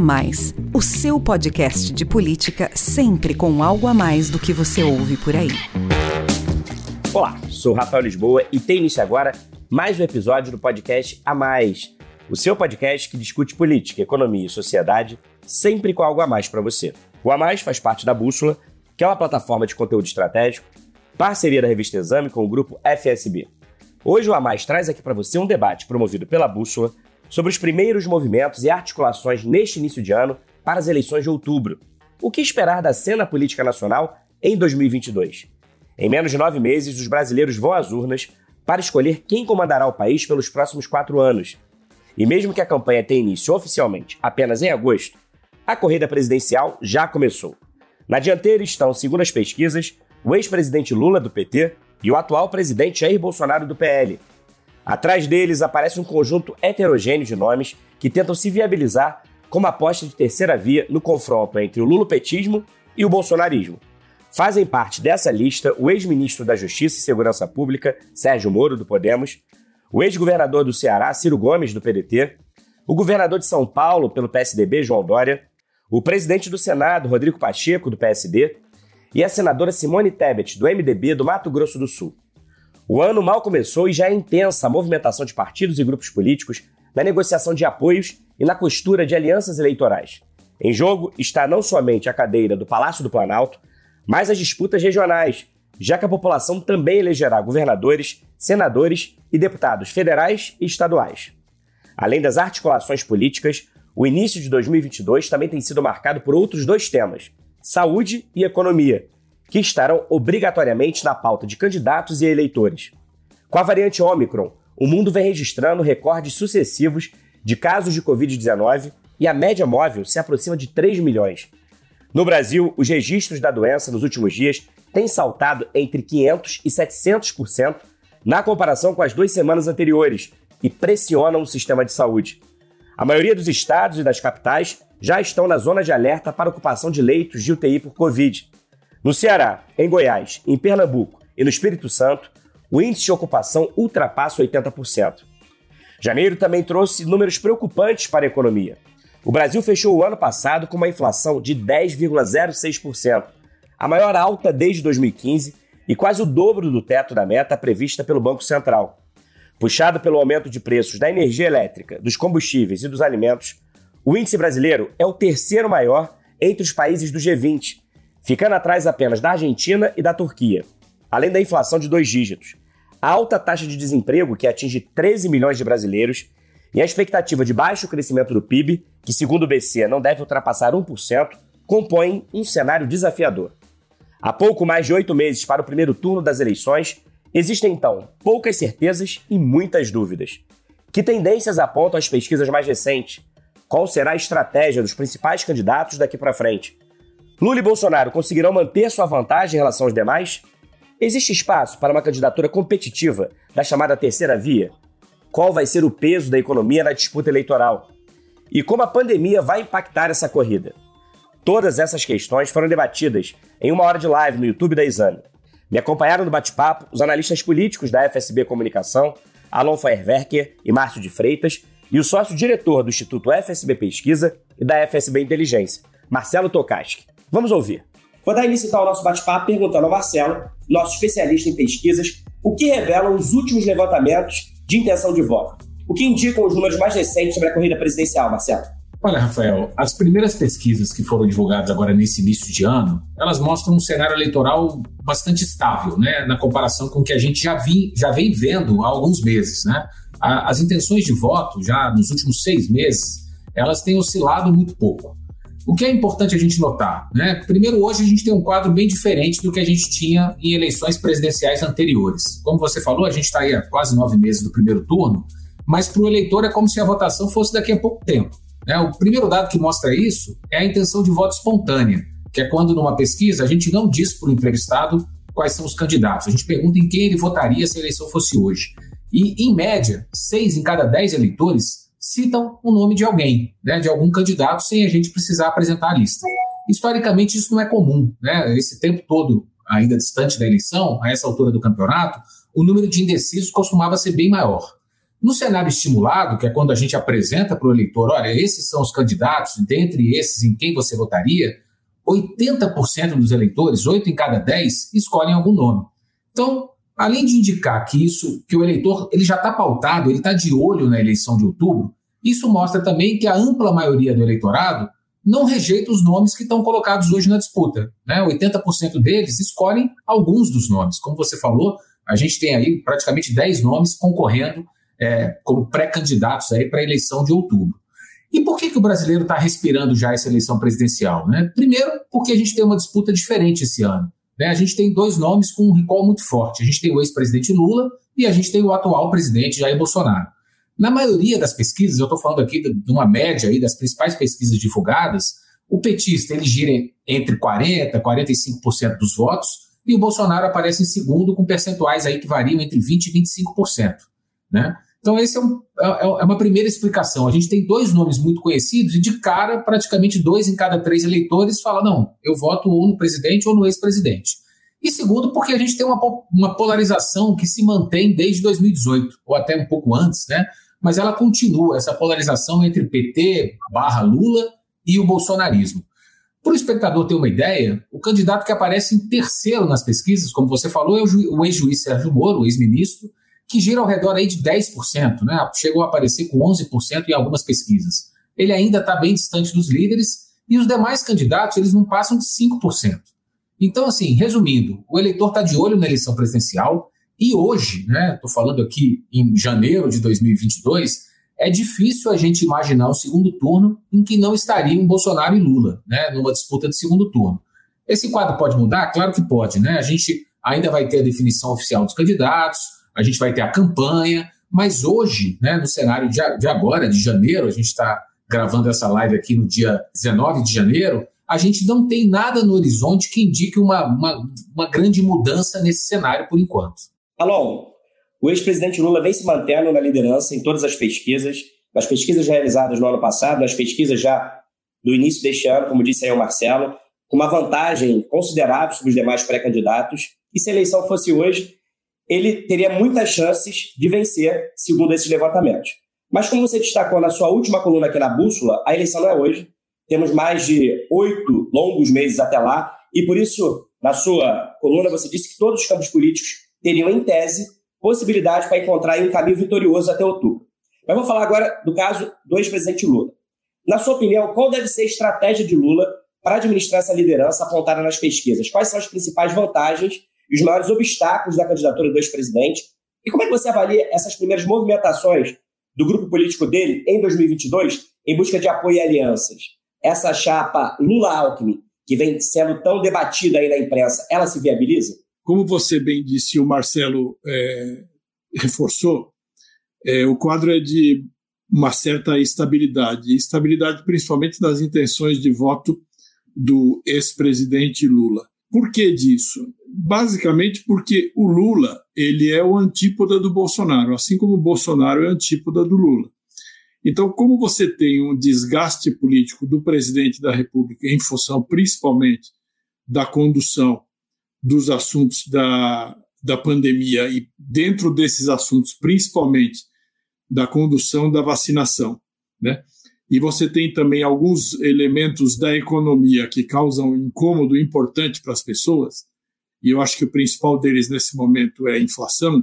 Mais, o seu podcast de política sempre com algo a mais do que você ouve por aí. Olá, sou Rafael Lisboa e tem início agora mais um episódio do podcast A Mais, o seu podcast que discute política, economia e sociedade sempre com algo a mais para você. O A Mais faz parte da Bússola, que é uma plataforma de conteúdo estratégico, parceria da revista Exame com o grupo FSB. Hoje o A Mais traz aqui para você um debate promovido pela Bússola sobre os primeiros movimentos e articulações neste início de ano para as eleições de outubro. O que esperar da cena política nacional em 2022? Em menos de nove meses, os brasileiros vão às urnas para escolher quem comandará o país pelos próximos quatro anos. E mesmo que a campanha tenha início oficialmente apenas em agosto, a corrida presidencial já começou. Na dianteira estão, segundo as pesquisas, o ex-presidente Lula do PT e o atual presidente Jair Bolsonaro do PL. Atrás deles aparece um conjunto heterogêneo de nomes que tentam se viabilizar como aposta de terceira via no confronto entre o lulopetismo e o bolsonarismo. Fazem parte dessa lista o ex-ministro da Justiça e Segurança Pública, Sérgio Moro, do Podemos, o ex-governador do Ceará, Ciro Gomes, do PDT, o governador de São Paulo, pelo PSDB, João Dória, o presidente do Senado, Rodrigo Pacheco, do PSD, e a senadora Simone Tebet, do MDB do Mato Grosso do Sul. O ano mal começou e já é intensa a movimentação de partidos e grupos políticos na negociação de apoios e na costura de alianças eleitorais. Em jogo está não somente a cadeira do Palácio do Planalto, mas as disputas regionais, já que a população também elegerá governadores, senadores e deputados federais e estaduais. Além das articulações políticas, o início de 2022 também tem sido marcado por outros dois temas: saúde e economia, que estarão obrigatoriamente na pauta de candidatos e eleitores. Com a variante Omicron, o mundo vem registrando recordes sucessivos de casos de Covid-19 e a média móvel se aproxima de 3 milhões. No Brasil, os registros da doença nos últimos dias têm saltado entre 500% e 700% na comparação com as duas semanas anteriores e pressionam o sistema de saúde. A maioria dos estados e das capitais já estão na zona de alerta para ocupação de leitos de UTI por Covid. No Ceará, em Goiás, em Pernambuco e no Espírito Santo, o índice de ocupação ultrapassa 80%. Janeiro também trouxe números preocupantes para a economia. O Brasil fechou o ano passado com uma inflação de 10,06%, a maior alta desde 2015 e quase o dobro do teto da meta prevista pelo Banco Central. Puxado pelo aumento de preços da energia elétrica, dos combustíveis e dos alimentos, o índice brasileiro é o terceiro maior entre os países do G20, ficando atrás apenas da Argentina e da Turquia, além da inflação de dois dígitos. A alta taxa de desemprego, que atinge 13 milhões de brasileiros, e a expectativa de baixo crescimento do PIB, que segundo o BC não deve ultrapassar 1%, compõem um cenário desafiador. Há pouco mais de oito meses para o primeiro turno das eleições, Existem, então, poucas certezas e muitas dúvidas. Que tendências apontam as pesquisas mais recentes? Qual será a estratégia dos principais candidatos daqui para frente? Lula e Bolsonaro conseguirão manter sua vantagem em relação aos demais? Existe espaço para uma candidatura competitiva da chamada terceira via? Qual vai ser o peso da economia na disputa eleitoral? E como a pandemia vai impactar essa corrida? Todas essas questões foram debatidas em uma hora de live no YouTube da Exame. Me acompanharam no bate-papo os analistas políticos da FSB Comunicação, Alon Feuerwerker e Márcio de Freitas, e o sócio-diretor do Instituto FSB Pesquisa e da FSB Inteligência, Marcelo Tokaski. Vamos ouvir. Vou dar início então ao nosso bate-papo perguntando ao Marcelo, nosso especialista em pesquisas, o que revelam os últimos levantamentos de intenção de voto. O que indicam os números mais recentes sobre a corrida presidencial, Marcelo? Olha, Rafael, as primeiras pesquisas que foram divulgadas agora nesse início de ano, elas mostram um cenário eleitoral bastante estável, né, na comparação com o que a gente já, vi, já vem vendo há alguns meses, né. As intenções de voto, já nos últimos seis meses, elas têm oscilado muito pouco. O que é importante a gente notar, né? Primeiro, hoje a gente tem um quadro bem diferente do que a gente tinha em eleições presidenciais anteriores. Como você falou, a gente está aí há quase nove meses do primeiro turno, mas para o eleitor é como se a votação fosse daqui a pouco tempo. Né? O primeiro dado que mostra isso é a intenção de voto espontânea, que é quando numa pesquisa a gente não diz para o entrevistado quais são os candidatos, a gente pergunta em quem ele votaria se a eleição fosse hoje. E, em média, seis em cada dez eleitores citam o nome de alguém, né, de algum candidato, sem a gente precisar apresentar a lista. Historicamente, isso não é comum. Né? Esse tempo todo, ainda distante da eleição, a essa altura do campeonato, o número de indecisos costumava ser bem maior. No cenário estimulado, que é quando a gente apresenta para o eleitor, olha, esses são os candidatos, dentre esses em quem você votaria, 80% dos eleitores, 8 em cada 10, escolhem algum nome. Então, além de indicar que isso, que o eleitor ele já está pautado, ele está de olho na eleição de outubro, isso mostra também que a ampla maioria do eleitorado não rejeita os nomes que estão colocados hoje na disputa. Né? 80% deles escolhem alguns dos nomes. Como você falou, a gente tem aí praticamente 10 nomes concorrendo é, como pré-candidatos para a eleição de outubro. E por que, que o brasileiro está respirando já essa eleição presidencial? Né? Primeiro, porque a gente tem uma disputa diferente esse ano. Né? A gente tem dois nomes com um recall muito forte. A gente tem o ex-presidente Lula e a gente tem o atual presidente Jair Bolsonaro. Na maioria das pesquisas, eu estou falando aqui de uma média aí das principais pesquisas divulgadas, o petista ele gira entre 40% e 45% dos votos, e o Bolsonaro aparece em segundo com percentuais aí que variam entre 20% e 25%. Né? Então, essa é, um, é, é, uma primeira explicação. A gente tem dois nomes muito conhecidos e, de cara, praticamente dois em cada três eleitores falam: não, eu voto ou no presidente ou no ex-presidente. E segundo, porque a gente tem uma, uma polarização que se mantém desde 2018, ou até um pouco antes, né? mas ela continua, essa polarização entre PT barra Lula e o bolsonarismo. Para o espectador ter uma ideia, o candidato que aparece em terceiro nas pesquisas, como você falou, é o, ex-juiz Sérgio Moro, o ex-ministro, que gira ao redor aí de 10%, né? chegou a aparecer com 11% em algumas pesquisas. Ele ainda está bem distante dos líderes e os demais candidatos eles não passam de 5%. Então, assim, resumindo, o eleitor está de olho na eleição presidencial, e hoje, né, estou falando aqui em janeiro de 2022, é difícil a gente imaginar um segundo turno em que não estariam Bolsonaro e Lula, né, numa disputa de segundo turno. Esse quadro pode mudar? Claro que pode, né? A gente ainda vai ter a definição oficial dos candidatos, a gente vai ter a campanha, mas hoje, né, no cenário de, de agora, de janeiro, a gente está gravando essa live aqui no dia 19 de janeiro, a gente não tem nada no horizonte que indique uma, uma, uma grande mudança nesse cenário por enquanto. Alon, o ex-presidente Lula vem se mantendo na liderança em todas as pesquisas, nas pesquisas realizadas no ano passado, nas pesquisas já do início deste ano, como disse aí o Marcelo, com uma vantagem considerável sobre os demais pré-candidatos. E se a eleição fosse hoje, ele teria muitas chances de vencer, segundo esses levantamentos. Mas como você destacou na sua última coluna aqui na Bússola, a eleição não é hoje. Temos mais de oito longos meses até lá, e por isso, na sua coluna, você disse que todos os campos políticos teriam, em tese, possibilidade para encontrar um caminho vitorioso até outubro. Mas vamos falar agora do caso do ex-presidente Lula. Na sua opinião, qual deve ser a estratégia de Lula para administrar essa liderança apontada nas pesquisas? Quais são as principais vantagens e os maiores obstáculos da candidatura do ex-presidente? E como é que você avalia essas primeiras movimentações do grupo político dele em 2022 em busca de apoio e alianças? Essa chapa Lula-Alckmin, que vem sendo tão debatida aí na imprensa, ela se viabiliza? Como você bem disse, o Marcelo é, reforçou, é, o quadro é de uma certa estabilidade, estabilidade principalmente das intenções de voto do ex-presidente Lula. Por que disso? Basicamente porque o Lula ele é o antípoda do Bolsonaro, assim como o Bolsonaro é antípoda do Lula. Então, como você tem um desgaste político do presidente da República em função principalmente da condução dos assuntos da, da pandemia e dentro desses assuntos, principalmente da condução da vacinação, né? E você tem também alguns elementos da economia que causam incômodo importante para as pessoas, e eu acho que o principal deles nesse momento é a inflação.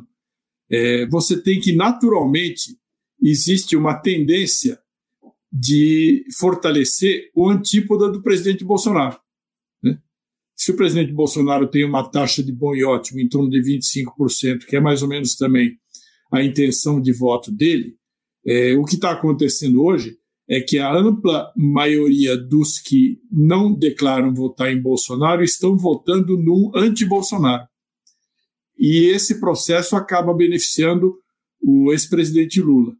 É, você tem que, naturalmente, existe uma tendência de fortalecer o antípoda do presidente Bolsonaro. Se o presidente Bolsonaro tem uma taxa de bom e ótimo em torno de 25%, que é mais ou menos também a intenção de voto dele, é, o que está acontecendo hoje é que a ampla maioria dos que não declaram votar em Bolsonaro estão votando no anti-Bolsonaro. E esse processo acaba beneficiando o ex-presidente Lula.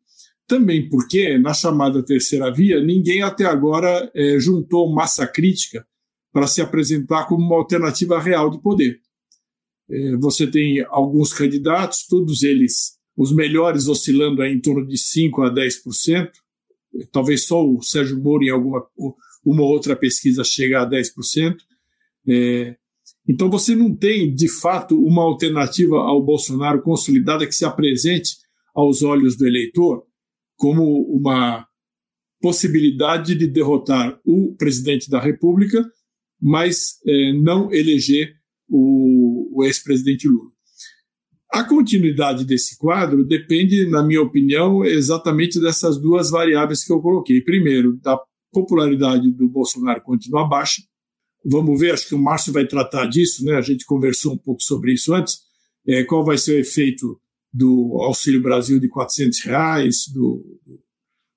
Também porque, na chamada terceira via, ninguém até agora é, juntou massa crítica para se apresentar como uma alternativa real de poder. É, você tem alguns candidatos, todos eles, os melhores, oscilando em torno de 5% a 10%, talvez só o Sérgio Moro em alguma uma outra pesquisa chega a 10%. É, então você não tem, de fato, uma alternativa ao Bolsonaro consolidada que se apresente aos olhos do eleitor como uma possibilidade de derrotar o presidente da República, mas é, não eleger o, o ex-presidente Lula. A continuidade desse quadro depende, na minha opinião, exatamente dessas duas variáveis que eu coloquei. Primeiro, da popularidade do Bolsonaro continua baixa. Vamos ver, acho que o Márcio vai tratar disso, né? A gente conversou um pouco sobre isso antes. É, qual vai ser o efeito do Auxílio Brasil de 400 reais, do,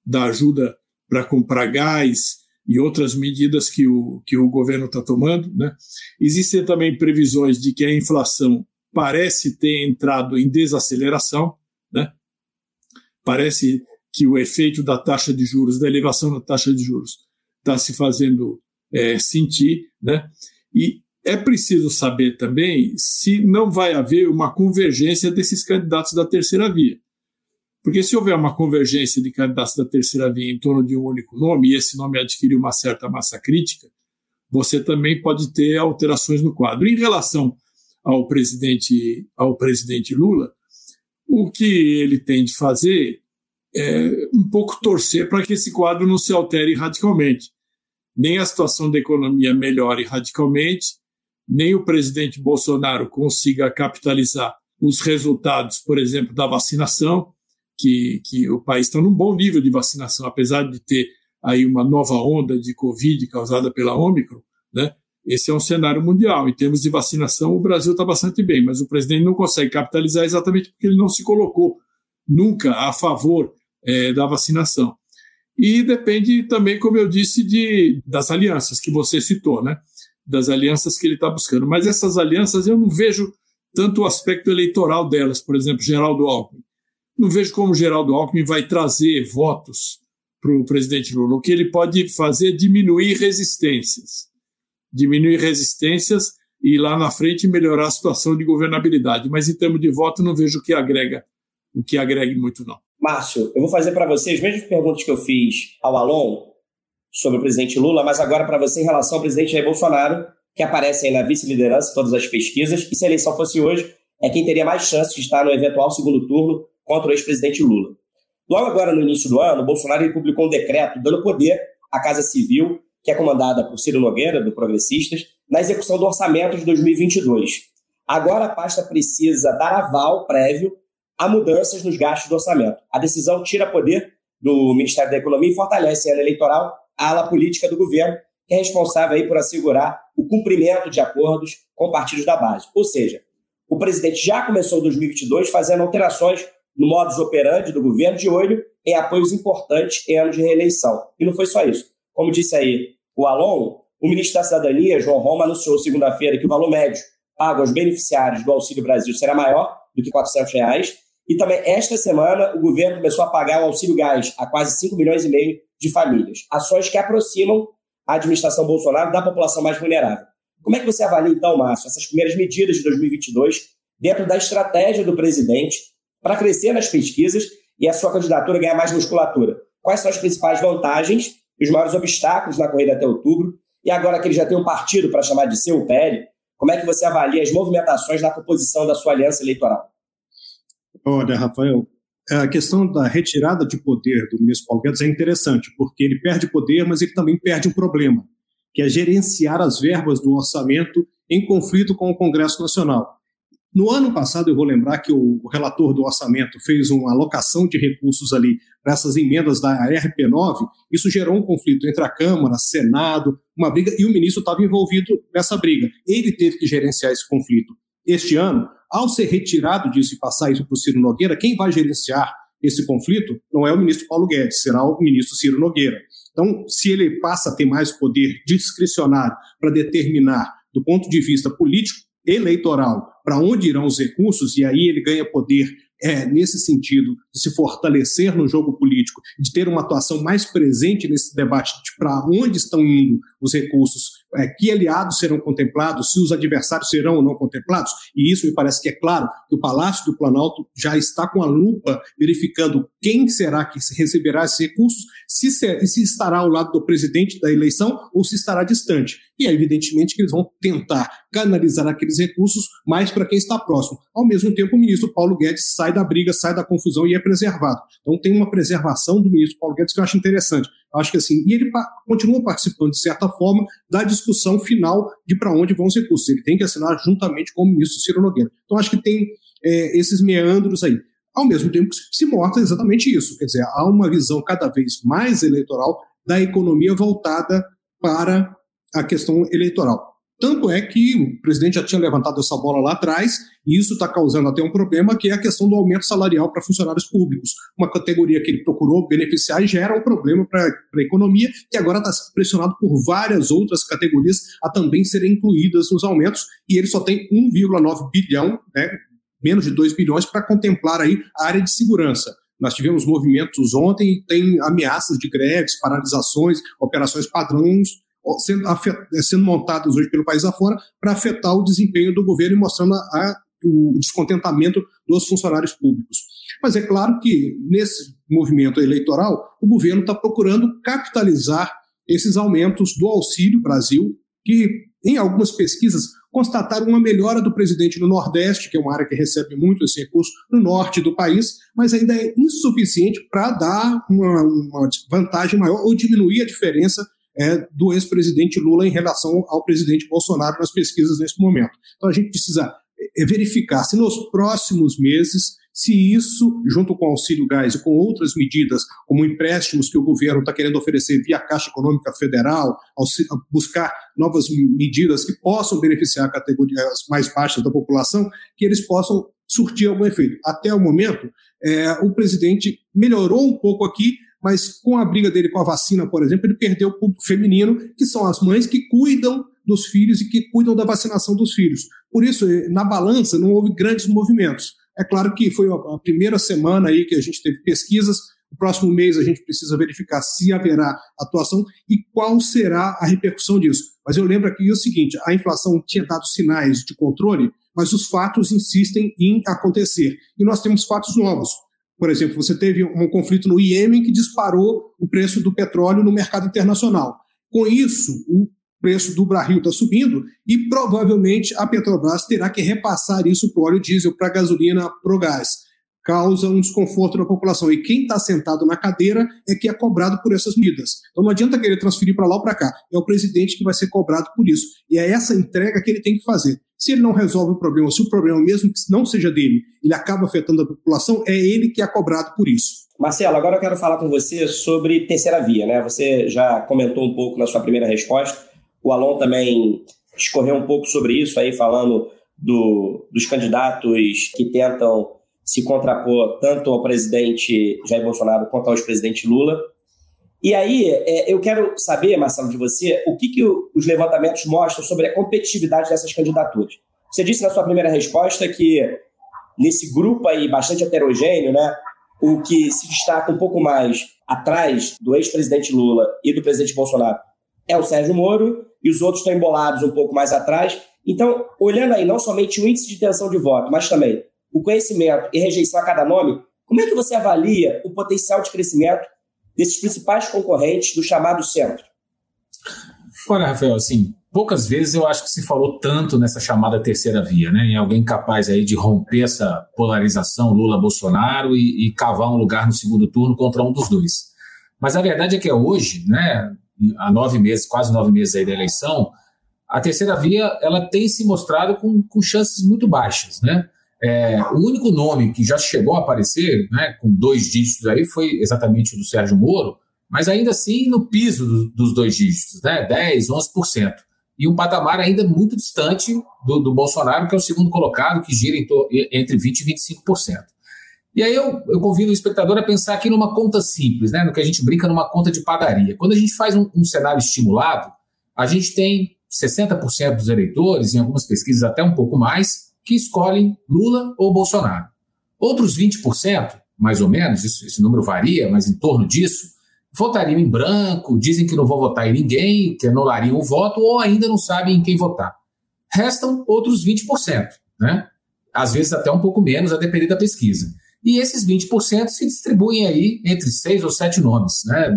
da ajuda para comprar gás e outras medidas que o, que o governo está tomando. Né? Existem também previsões de que a inflação parece ter entrado em desaceleração, né? parece que o efeito da taxa de juros, da elevação da taxa de juros, está se fazendo é, sentir, né? E é preciso saber também se não vai haver uma convergência desses candidatos da terceira via. Porque se houver uma convergência de candidatos da terceira via em torno de um único nome, e esse nome adquirir uma certa massa crítica, você também pode ter alterações no quadro. Em relação ao presidente, ao presidente Lula, o que ele tem de fazer é um pouco torcer para que esse quadro não se altere radicalmente. Nem a situação da economia melhore radicalmente, nem o presidente Bolsonaro consiga capitalizar os resultados, por exemplo, da vacinação, que, que o país está num bom nível de vacinação, apesar de ter aí uma nova onda de Covid causada pela Ômicron, né? Esse é um cenário mundial. Em termos de vacinação, o Brasil está bastante bem, mas o presidente não consegue capitalizar exatamente porque ele não se colocou nunca a favor é, da vacinação. E depende também, como eu disse, de, das alianças que você citou, né? Das alianças que ele está buscando. Mas essas alianças eu não vejo tanto o aspecto eleitoral delas, por exemplo, Geraldo Alckmin. Não vejo como Geraldo Alckmin vai trazer votos para o presidente Lula. O que ele pode fazer é diminuir resistências. Diminuir resistências e lá na frente melhorar a situação de governabilidade. Mas em termos de voto, não vejo o que agrega, o que agregue muito, não. Márcio, eu vou fazer para você as mesmas perguntas que eu fiz ao Alon sobre o presidente Lula, mas agora para você em relação ao presidente Jair Bolsonaro, que aparece aí na vice-liderança todas as pesquisas, e se a eleição fosse hoje, é quem teria mais chance de estar no eventual segundo turno contra o ex-presidente Lula. Logo agora, no início do ano, Bolsonaro publicou um decreto dando poder à Casa Civil, que é comandada por Ciro Nogueira, do Progressistas, na execução do orçamento de 2022. Agora a pasta precisa dar aval prévio a mudanças nos gastos do orçamento. A decisão tira poder do Ministério da Economia e fortalece a ano eleitoral a ala política do governo, que é responsável aí por assegurar o cumprimento de acordos com partidos da base. Ou seja, o presidente já começou 2022 fazendo alterações no modus operandi do governo de olho em apoios importantes em ano de reeleição. E não foi só isso. Como disse aí o Alon, o ministro da Cidadania, João Roma, anunciou segunda-feira que o valor médio pago aos beneficiários do Auxílio Brasil será maior do que 400 reais e também, esta semana, o governo começou a pagar o auxílio gás a quase 5 milhões e meio de famílias. Ações que aproximam a administração Bolsonaro da população mais vulnerável. Como é que você avalia, então, Márcio, essas primeiras medidas de 2022 dentro da estratégia do presidente para crescer nas pesquisas e a sua candidatura ganhar mais musculatura? Quais são as principais vantagens os maiores obstáculos na corrida até outubro? E agora que ele já tem um partido para chamar de seu PL, como é que você avalia as movimentações na composição da sua aliança eleitoral? Olha, Rafael, a questão da retirada de poder do ministro Paulo Guedes é interessante, porque ele perde poder, mas ele também perde um problema, que é gerenciar as verbas do orçamento em conflito com o Congresso Nacional. No ano passado, eu vou lembrar que o relator do orçamento fez uma alocação de recursos ali para essas emendas da RP9. Isso gerou um conflito entre a Câmara, Senado, uma briga, e o ministro estava envolvido nessa briga. Ele teve que gerenciar esse conflito. Este ano, ao ser retirado disso e passar isso para o Ciro Nogueira, quem vai gerenciar esse conflito não é o ministro Paulo Guedes, será o ministro Ciro Nogueira. Então, se ele passa a ter mais poder discricionário para determinar, do ponto de vista político, eleitoral, para onde irão os recursos, e aí ele ganha poder é, nesse sentido, de se fortalecer no jogo político, de ter uma atuação mais presente nesse debate de para onde estão indo os recursos, é, que aliados serão contemplados, se os adversários serão ou não contemplados, e isso me parece que é claro que o Palácio do Planalto já está com a lupa verificando quem será que receberá esses recursos, se, ser, se estará ao lado do presidente da eleição ou se estará distante. e é evidentemente que eles vão tentar canalizar aqueles recursos mais para quem está próximo. Ao mesmo tempo, o ministro Paulo Guedes sai da briga, sai da confusão e é preservado. Então tem uma preservação do ministro Paulo Guedes que eu acho interessante. Eu acho que assim, e ele continua participando, de certa forma, da discussão final de para onde vão os recursos. Ele tem que assinar juntamente com o ministro Ciro Nogueira. Então acho que tem é, esses meandros aí. Ao mesmo tempo que se mostra exatamente isso, quer dizer, há uma visão cada vez mais eleitoral da economia voltada para a questão eleitoral. Tanto é que o presidente já tinha levantado essa bola lá atrás, e isso está causando até um problema, que é a questão do aumento salarial para funcionários públicos. Uma categoria que ele procurou beneficiar e gera um problema para a economia, que agora está pressionado por várias outras categorias a também serem incluídas nos aumentos, e ele só tem 1,9 bilhão, né, menos de 2 bilhões, para contemplar aí a área de segurança. Nós tivemos movimentos ontem e tem ameaças de greves, paralisações, operações padrões sendo, é, sendo montadas hoje pelo país afora para afetar o desempenho do governo e mostrando a, a, o descontentamento dos funcionários públicos. Mas é claro que nesse movimento eleitoral, o governo está procurando capitalizar esses aumentos do Auxílio Brasil, que em algumas pesquisas constataram uma melhora do presidente no Nordeste, que é uma área que recebe muito esse recurso, no norte do país, mas ainda é insuficiente para dar uma, uma, vantagem maior ou diminuir a diferença é, do ex-presidente Lula em relação ao presidente Bolsonaro nas pesquisas nesse momento. Então a gente precisa é, verificar se nos próximos meses se isso, junto com o auxílio gás e com outras medidas, como empréstimos que o governo está querendo oferecer via Caixa Econômica Federal, buscar novas medidas que possam beneficiar categorias mais baixas da população, que eles possam surtir algum efeito. Até o momento, é, o presidente melhorou um pouco aqui, mas com a briga dele com a vacina, por exemplo, ele perdeu o público feminino, que são as mães que cuidam dos filhos e que cuidam da vacinação dos filhos. Por isso, na balança, não houve grandes movimentos. É claro que foi a primeira semana aí que a gente teve pesquisas. O próximo mês a gente precisa verificar se haverá atuação e qual será a repercussão disso. Mas eu lembro aqui o seguinte: a inflação tinha dado sinais de controle, mas os fatos insistem em acontecer. E nós temos fatos novos. Por exemplo, você teve um conflito no Iêmen que disparou o preço do petróleo no mercado internacional. Com isso, o preço do barril está subindo e provavelmente a Petrobras terá que repassar isso para o óleo diesel, para a gasolina, para o gás. Causa um desconforto na população. E quem está sentado na cadeira é que é cobrado por essas medidas. Então não adianta querer transferir para lá ou para cá. É o presidente que vai ser cobrado por isso. E é essa entrega que ele tem que fazer. Se ele não resolve o problema, se o problema, mesmo que não seja dele, ele acaba afetando a população, é ele que é cobrado por isso. Marcelo, agora eu quero falar com você sobre terceira via, né? Você já comentou um pouco na sua primeira resposta. O Alon também escorreu um pouco sobre isso aí, falando do, dos candidatos que tentam se contrapor tanto ao presidente Jair Bolsonaro quanto ao ex-presidente Lula. E aí, é, eu quero saber, Marcelo, de você, o que, que os levantamentos mostram sobre a competitividade dessas candidaturas. Você disse na sua primeira resposta que nesse grupo aí bastante heterogêneo, né, o que se destaca um pouco mais atrás do ex-presidente Lula e do presidente Bolsonaro é o Sérgio Moro, e os outros estão embolados um pouco mais atrás. Então, olhando aí não somente o índice de intenção de voto, mas também o conhecimento e rejeição a cada nome, como é que você avalia o potencial de crescimento desses principais concorrentes do chamado centro? Olha, Rafael, assim, poucas vezes eu acho que se falou tanto nessa chamada terceira via, né? Em alguém capaz aí de romper essa polarização Lula-Bolsonaro e, e cavar um lugar no segundo turno contra um dos dois. Mas a verdade é que é hoje, né, há nove meses, quase nove meses aí da eleição, a terceira via ela tem se mostrado com, com chances muito baixas, né? É, o único nome que já chegou a aparecer, né, com dois dígitos aí, foi exatamente o do Sérgio Moro, mas ainda assim no piso do, dos dois dígitos, né, 10, 11%. E um patamar ainda muito distante do, do Bolsonaro, que é o segundo colocado, que gira entre 20% e 25%. E aí eu, eu convido o espectador a pensar aqui numa conta simples, né, no que a gente brinca numa conta de padaria. Quando a gente faz um, um cenário estimulado, a gente tem 60% dos eleitores, em algumas pesquisas até um pouco mais, que escolhem Lula ou Bolsonaro. Outros 20%, mais ou menos, isso, esse número varia, mas em torno disso, votariam em branco, dizem que não vão votar em ninguém, que anulariam o voto ou ainda não sabem em quem votar. Restam outros 20%, né? Às vezes até um pouco menos, a depender da pesquisa. E esses 20% se distribuem aí entre seis ou sete nomes. Né?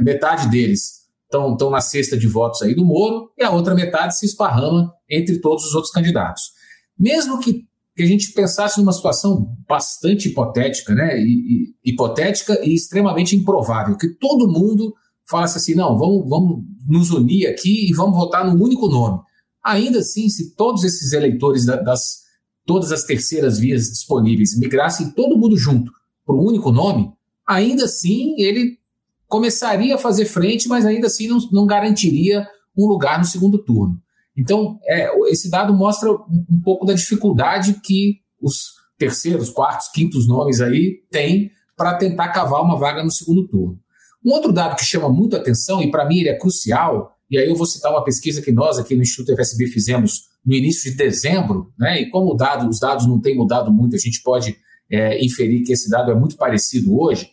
Metade deles estão na cesta de votos aí do Moro, e a outra metade se esparrama entre todos os outros candidatos. Mesmo que, que a gente pensasse numa situação bastante hipotética, né? E, e, hipotética e extremamente improvável, que todo mundo falasse assim: não, vamos, vamos nos unir aqui e vamos votar num único nome. Ainda assim, se todos esses eleitores da, das todas as terceiras vias disponíveis migrassem todo mundo junto para um único nome, ainda assim ele começaria a fazer frente, mas ainda assim não, não garantiria um lugar no segundo turno. Então, é, esse dado mostra um, um, pouco da dificuldade que os terceiros, quartos, quintos nomes aí têm para tentar cavar uma vaga no segundo turno. Um outro dado que chama muito atenção, e para mim ele é crucial, e aí eu vou citar uma pesquisa que nós aqui no Instituto FSB fizemos no início de dezembro, né? E como dado, os dados não têm mudado muito, a gente pode é, inferir que esse dado é muito parecido hoje.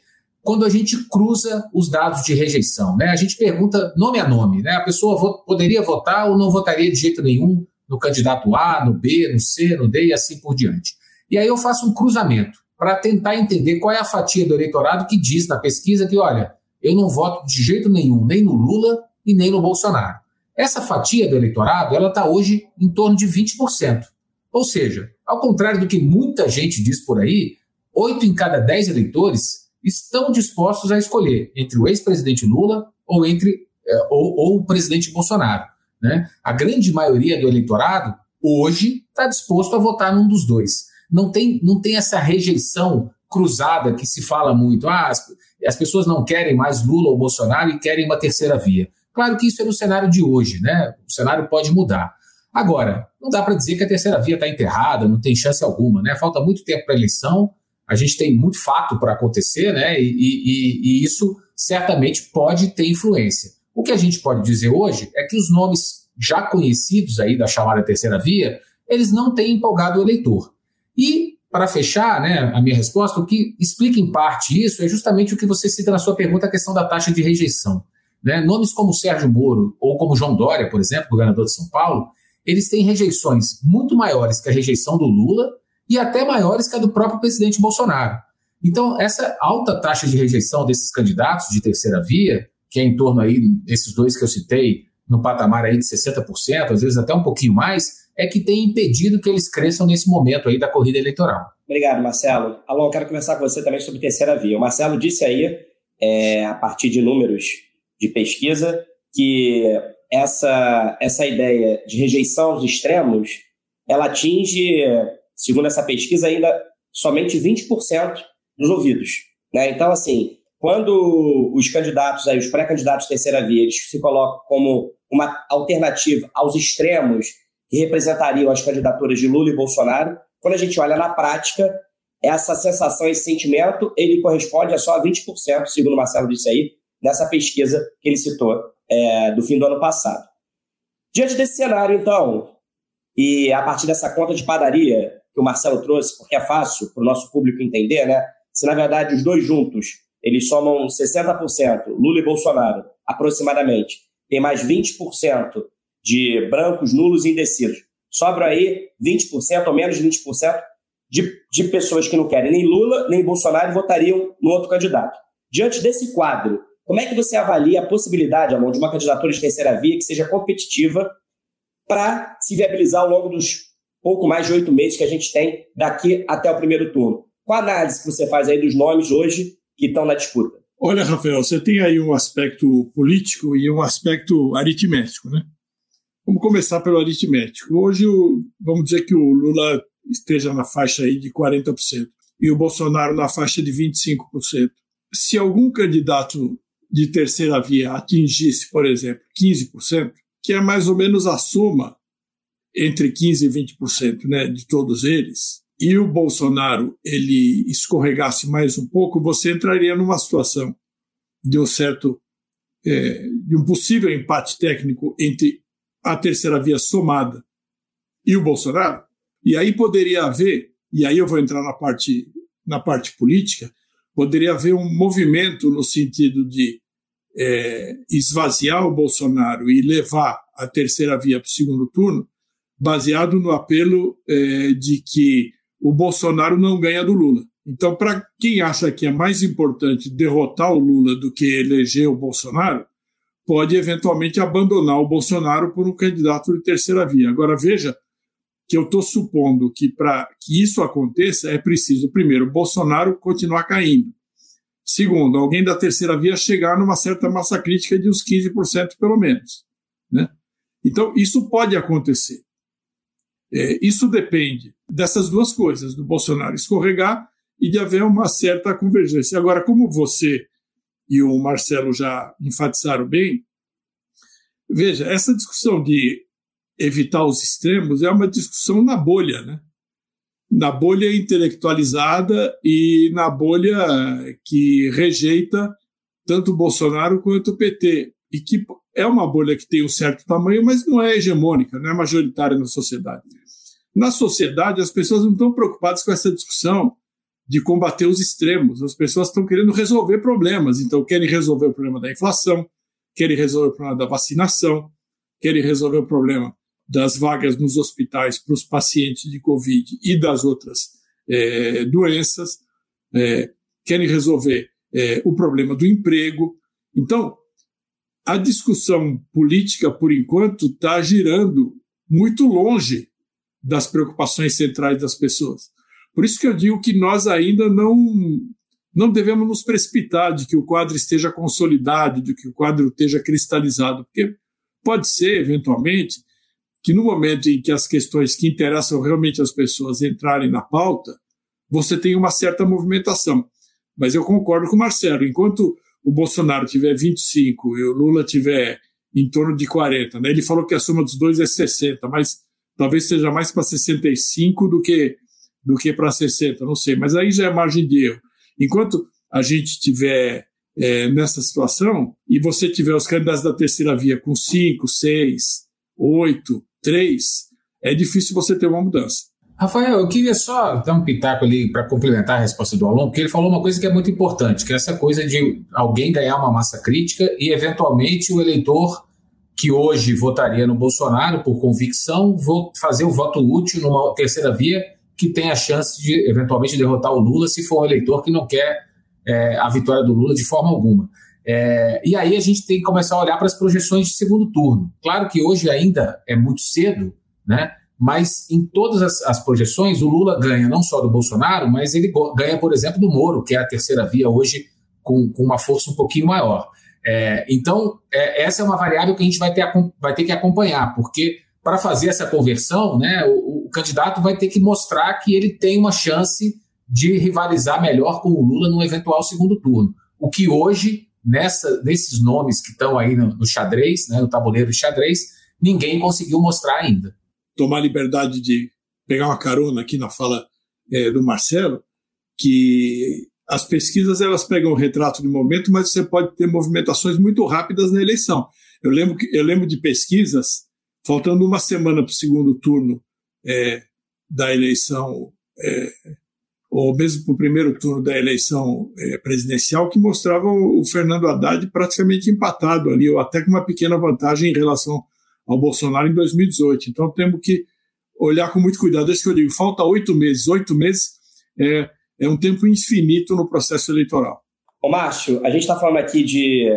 Quando a gente cruza os dados de rejeição, né? A gente pergunta nome a nome, né? A pessoa vo poderia votar ou não votaria de jeito nenhum no candidato A, no B, no C, no D e assim por diante. E aí eu faço um cruzamento para tentar entender qual é a fatia do eleitorado que diz na pesquisa que, olha, eu não voto de jeito nenhum, nem no Lula e nem no Bolsonaro. Essa fatia do eleitorado ela está hoje em torno de 20%. Ou seja, ao contrário do que muita gente diz por aí, oito em cada dez eleitores estão dispostos a escolher entre o ex-presidente Lula ou entre é, ou, ou, o presidente Bolsonaro. Né? A grande maioria do eleitorado hoje está disposto a votar num dos dois. Não tem, não tem essa rejeição cruzada que se fala muito. Ah, as, as pessoas não querem mais Lula ou Bolsonaro e querem uma terceira via. Claro que isso é no cenário de hoje, né? O cenário pode mudar. Agora, não dá para dizer que a terceira via está enterrada, não tem chance alguma, né? Falta muito tempo para a eleição, a gente tem muito fato para acontecer, né? E, e, e, isso certamente pode ter influência. O que a gente pode dizer hoje é que os nomes já conhecidos aí da chamada terceira via, eles não têm empolgado o eleitor. E, para fechar né, a minha resposta, o que explica em parte isso é justamente o que você cita na sua pergunta, a questão da taxa de rejeição. Né? Nomes como Sérgio Moro ou como João Dória, por exemplo, governador de São Paulo, eles têm rejeições muito maiores que a rejeição do Lula e até maiores que a do próprio presidente Bolsonaro. Então, essa alta taxa de rejeição desses candidatos de terceira via, que é em torno aí desses dois que eu citei, no patamar aí de 60%, às vezes até um pouquinho mais, é que tem impedido que eles cresçam nesse momento aí da corrida eleitoral. Obrigado, Marcelo. Alô, quero conversar com você também sobre terceira via. O Marcelo disse aí, é, a partir de números de pesquisa que essa, essa ideia de rejeição aos extremos ela atinge, segundo essa pesquisa, ainda somente 20% dos ouvidos. Né? Então, assim, quando os candidatos, aí, os pré-candidatos terceira via, eles se colocam como uma alternativa aos extremos que representariam as candidaturas de Lula e Bolsonaro, quando a gente olha na prática, essa sensação, esse sentimento, ele corresponde a só 20%, segundo Marcelo disse aí, nessa pesquisa que ele citou é, do fim do ano passado. Diante desse cenário, então, e a partir dessa conta de padaria que o Marcelo trouxe, porque é fácil para o nosso público entender, né? Se na verdade os dois juntos eles somam 60%, Lula e Bolsonaro, aproximadamente, tem mais 20% de brancos, nulos e indecisos. Sobra aí 20% ou menos de 20% de, de pessoas que não querem nem Lula nem Bolsonaro votariam no outro candidato. Diante desse quadro, como é que você avalia a possibilidade, Amor, de uma candidatura de terceira via que seja competitiva para se viabilizar ao longo dos pouco mais de oito meses que a gente tem daqui até o primeiro turno? Qual a análise que você faz aí dos nomes hoje que estão na disputa? Olha, Rafael, você tem aí um aspecto político e um aspecto aritmético, né? Vamos começar pelo aritmético. Hoje, vamos dizer que o Lula esteja na faixa aí de 40% e o Bolsonaro na faixa de 25%. Se algum candidato de terceira via atingisse, por exemplo, 15%, que é mais ou menos a soma entre 15% e 20% né, de todos eles, e o Bolsonaro ele escorregasse mais um pouco, você entraria numa situação de um certo, é, de um possível empate técnico entre a terceira via somada e o Bolsonaro, e aí poderia haver, e aí eu vou entrar na parte, na parte política, poderia haver um movimento no sentido de é, esvaziar o Bolsonaro e levar a terceira via para o segundo turno, baseado no apelo é, de que o Bolsonaro não ganha do Lula. Então, para quem acha que é mais importante derrotar o Lula do que eleger o Bolsonaro, pode eventualmente abandonar o Bolsonaro por um candidato de terceira via. Agora, veja que eu estou supondo que para que isso aconteça é preciso, primeiro, Bolsonaro continuar caindo. Segundo, alguém da terceira via chegar numa certa massa crítica de uns 15% pelo menos. Né? Então, isso pode acontecer. É, isso depende dessas duas coisas, do Bolsonaro escorregar e de haver uma certa convergência. Agora, como você e o Marcelo já enfatizaram bem, veja, essa discussão de evitar os extremos é uma discussão na bolha, né? na bolha intelectualizada e na bolha que rejeita tanto o Bolsonaro quanto o PT. E que é uma bolha que tem um certo tamanho, mas não é hegemônica, não é majoritária na sociedade. Na sociedade, as pessoas não estão preocupadas com essa discussão de combater os extremos. As pessoas estão querendo resolver problemas. Então, querem resolver o problema da inflação, querem resolver o problema da vacinação, querem resolver o problema das vagas nos hospitais para os pacientes de Covid e das outras é, doenças, é, querem resolver é, o problema do emprego. Então, a discussão política, por enquanto, está girando muito longe das preocupações centrais das pessoas. Por isso que eu digo que nós ainda não, não devemos nos precipitar de que o quadro esteja consolidado, de que o quadro esteja cristalizado, porque pode ser, eventualmente, que no momento em que as questões que interessam realmente as pessoas entrarem na pauta, você tem uma certa movimentação. Mas eu concordo com o Marcelo, enquanto o Bolsonaro tiver 25 e o Lula tiver em torno de 40, né? ele falou que a soma dos dois é 60, mas talvez seja mais para 65 do que, do que para 60, não sei, mas aí já é margem de erro. Enquanto a gente tiver é, nessa situação e você tiver os candidatos da terceira via com 5, 6, 8, três, é difícil você ter uma mudança. Rafael, eu queria só dar um pitaco ali para complementar a resposta do Alon, porque ele falou uma coisa que é muito importante, que é essa coisa de alguém ganhar uma massa crítica e, eventualmente, o eleitor que hoje votaria no Bolsonaro por convicção fazer o voto útil numa terceira via que tem a chance de, eventualmente, derrotar o Lula se for um eleitor que não quer é, a vitória do Lula de forma alguma. É, e aí a gente tem que começar a olhar para as projeções de segundo turno. Claro que hoje ainda é muito cedo, né? Mas em todas as, as, projeções, o Lula ganha não só do Bolsonaro, mas ele ganha, por exemplo, do Moro, que é a terceira via hoje com, com uma força um pouquinho maior. É, então, é, essa é uma variável que a gente vai ter, vai ter que acompanhar, porque para fazer essa conversão, né, o, o, candidato vai ter que mostrar que ele tem uma chance de rivalizar melhor com o Lula no eventual segundo turno. O que hoje nessa, nesses nomes que estão aí no, no xadrez, né, no tabuleiro de xadrez, ninguém conseguiu mostrar ainda. Tomar liberdade de pegar uma carona aqui na fala é, do Marcelo, que as pesquisas elas pegam o retrato de momento, mas você pode ter movimentações muito rápidas na eleição. Eu lembro, que, eu lembro de pesquisas, faltando uma semana para o segundo turno é, da eleição é, ou mesmo para o primeiro turno da eleição é, presidencial, que mostrava o, o Fernando Haddad praticamente empatado ali, ou até com uma pequena vantagem em relação ao Bolsonaro em 2018. Então temos que olhar com muito cuidado. É isso que eu digo, falta oito meses. Oito meses é, é um tempo infinito no processo eleitoral. Ô Márcio, a gente está falando aqui de,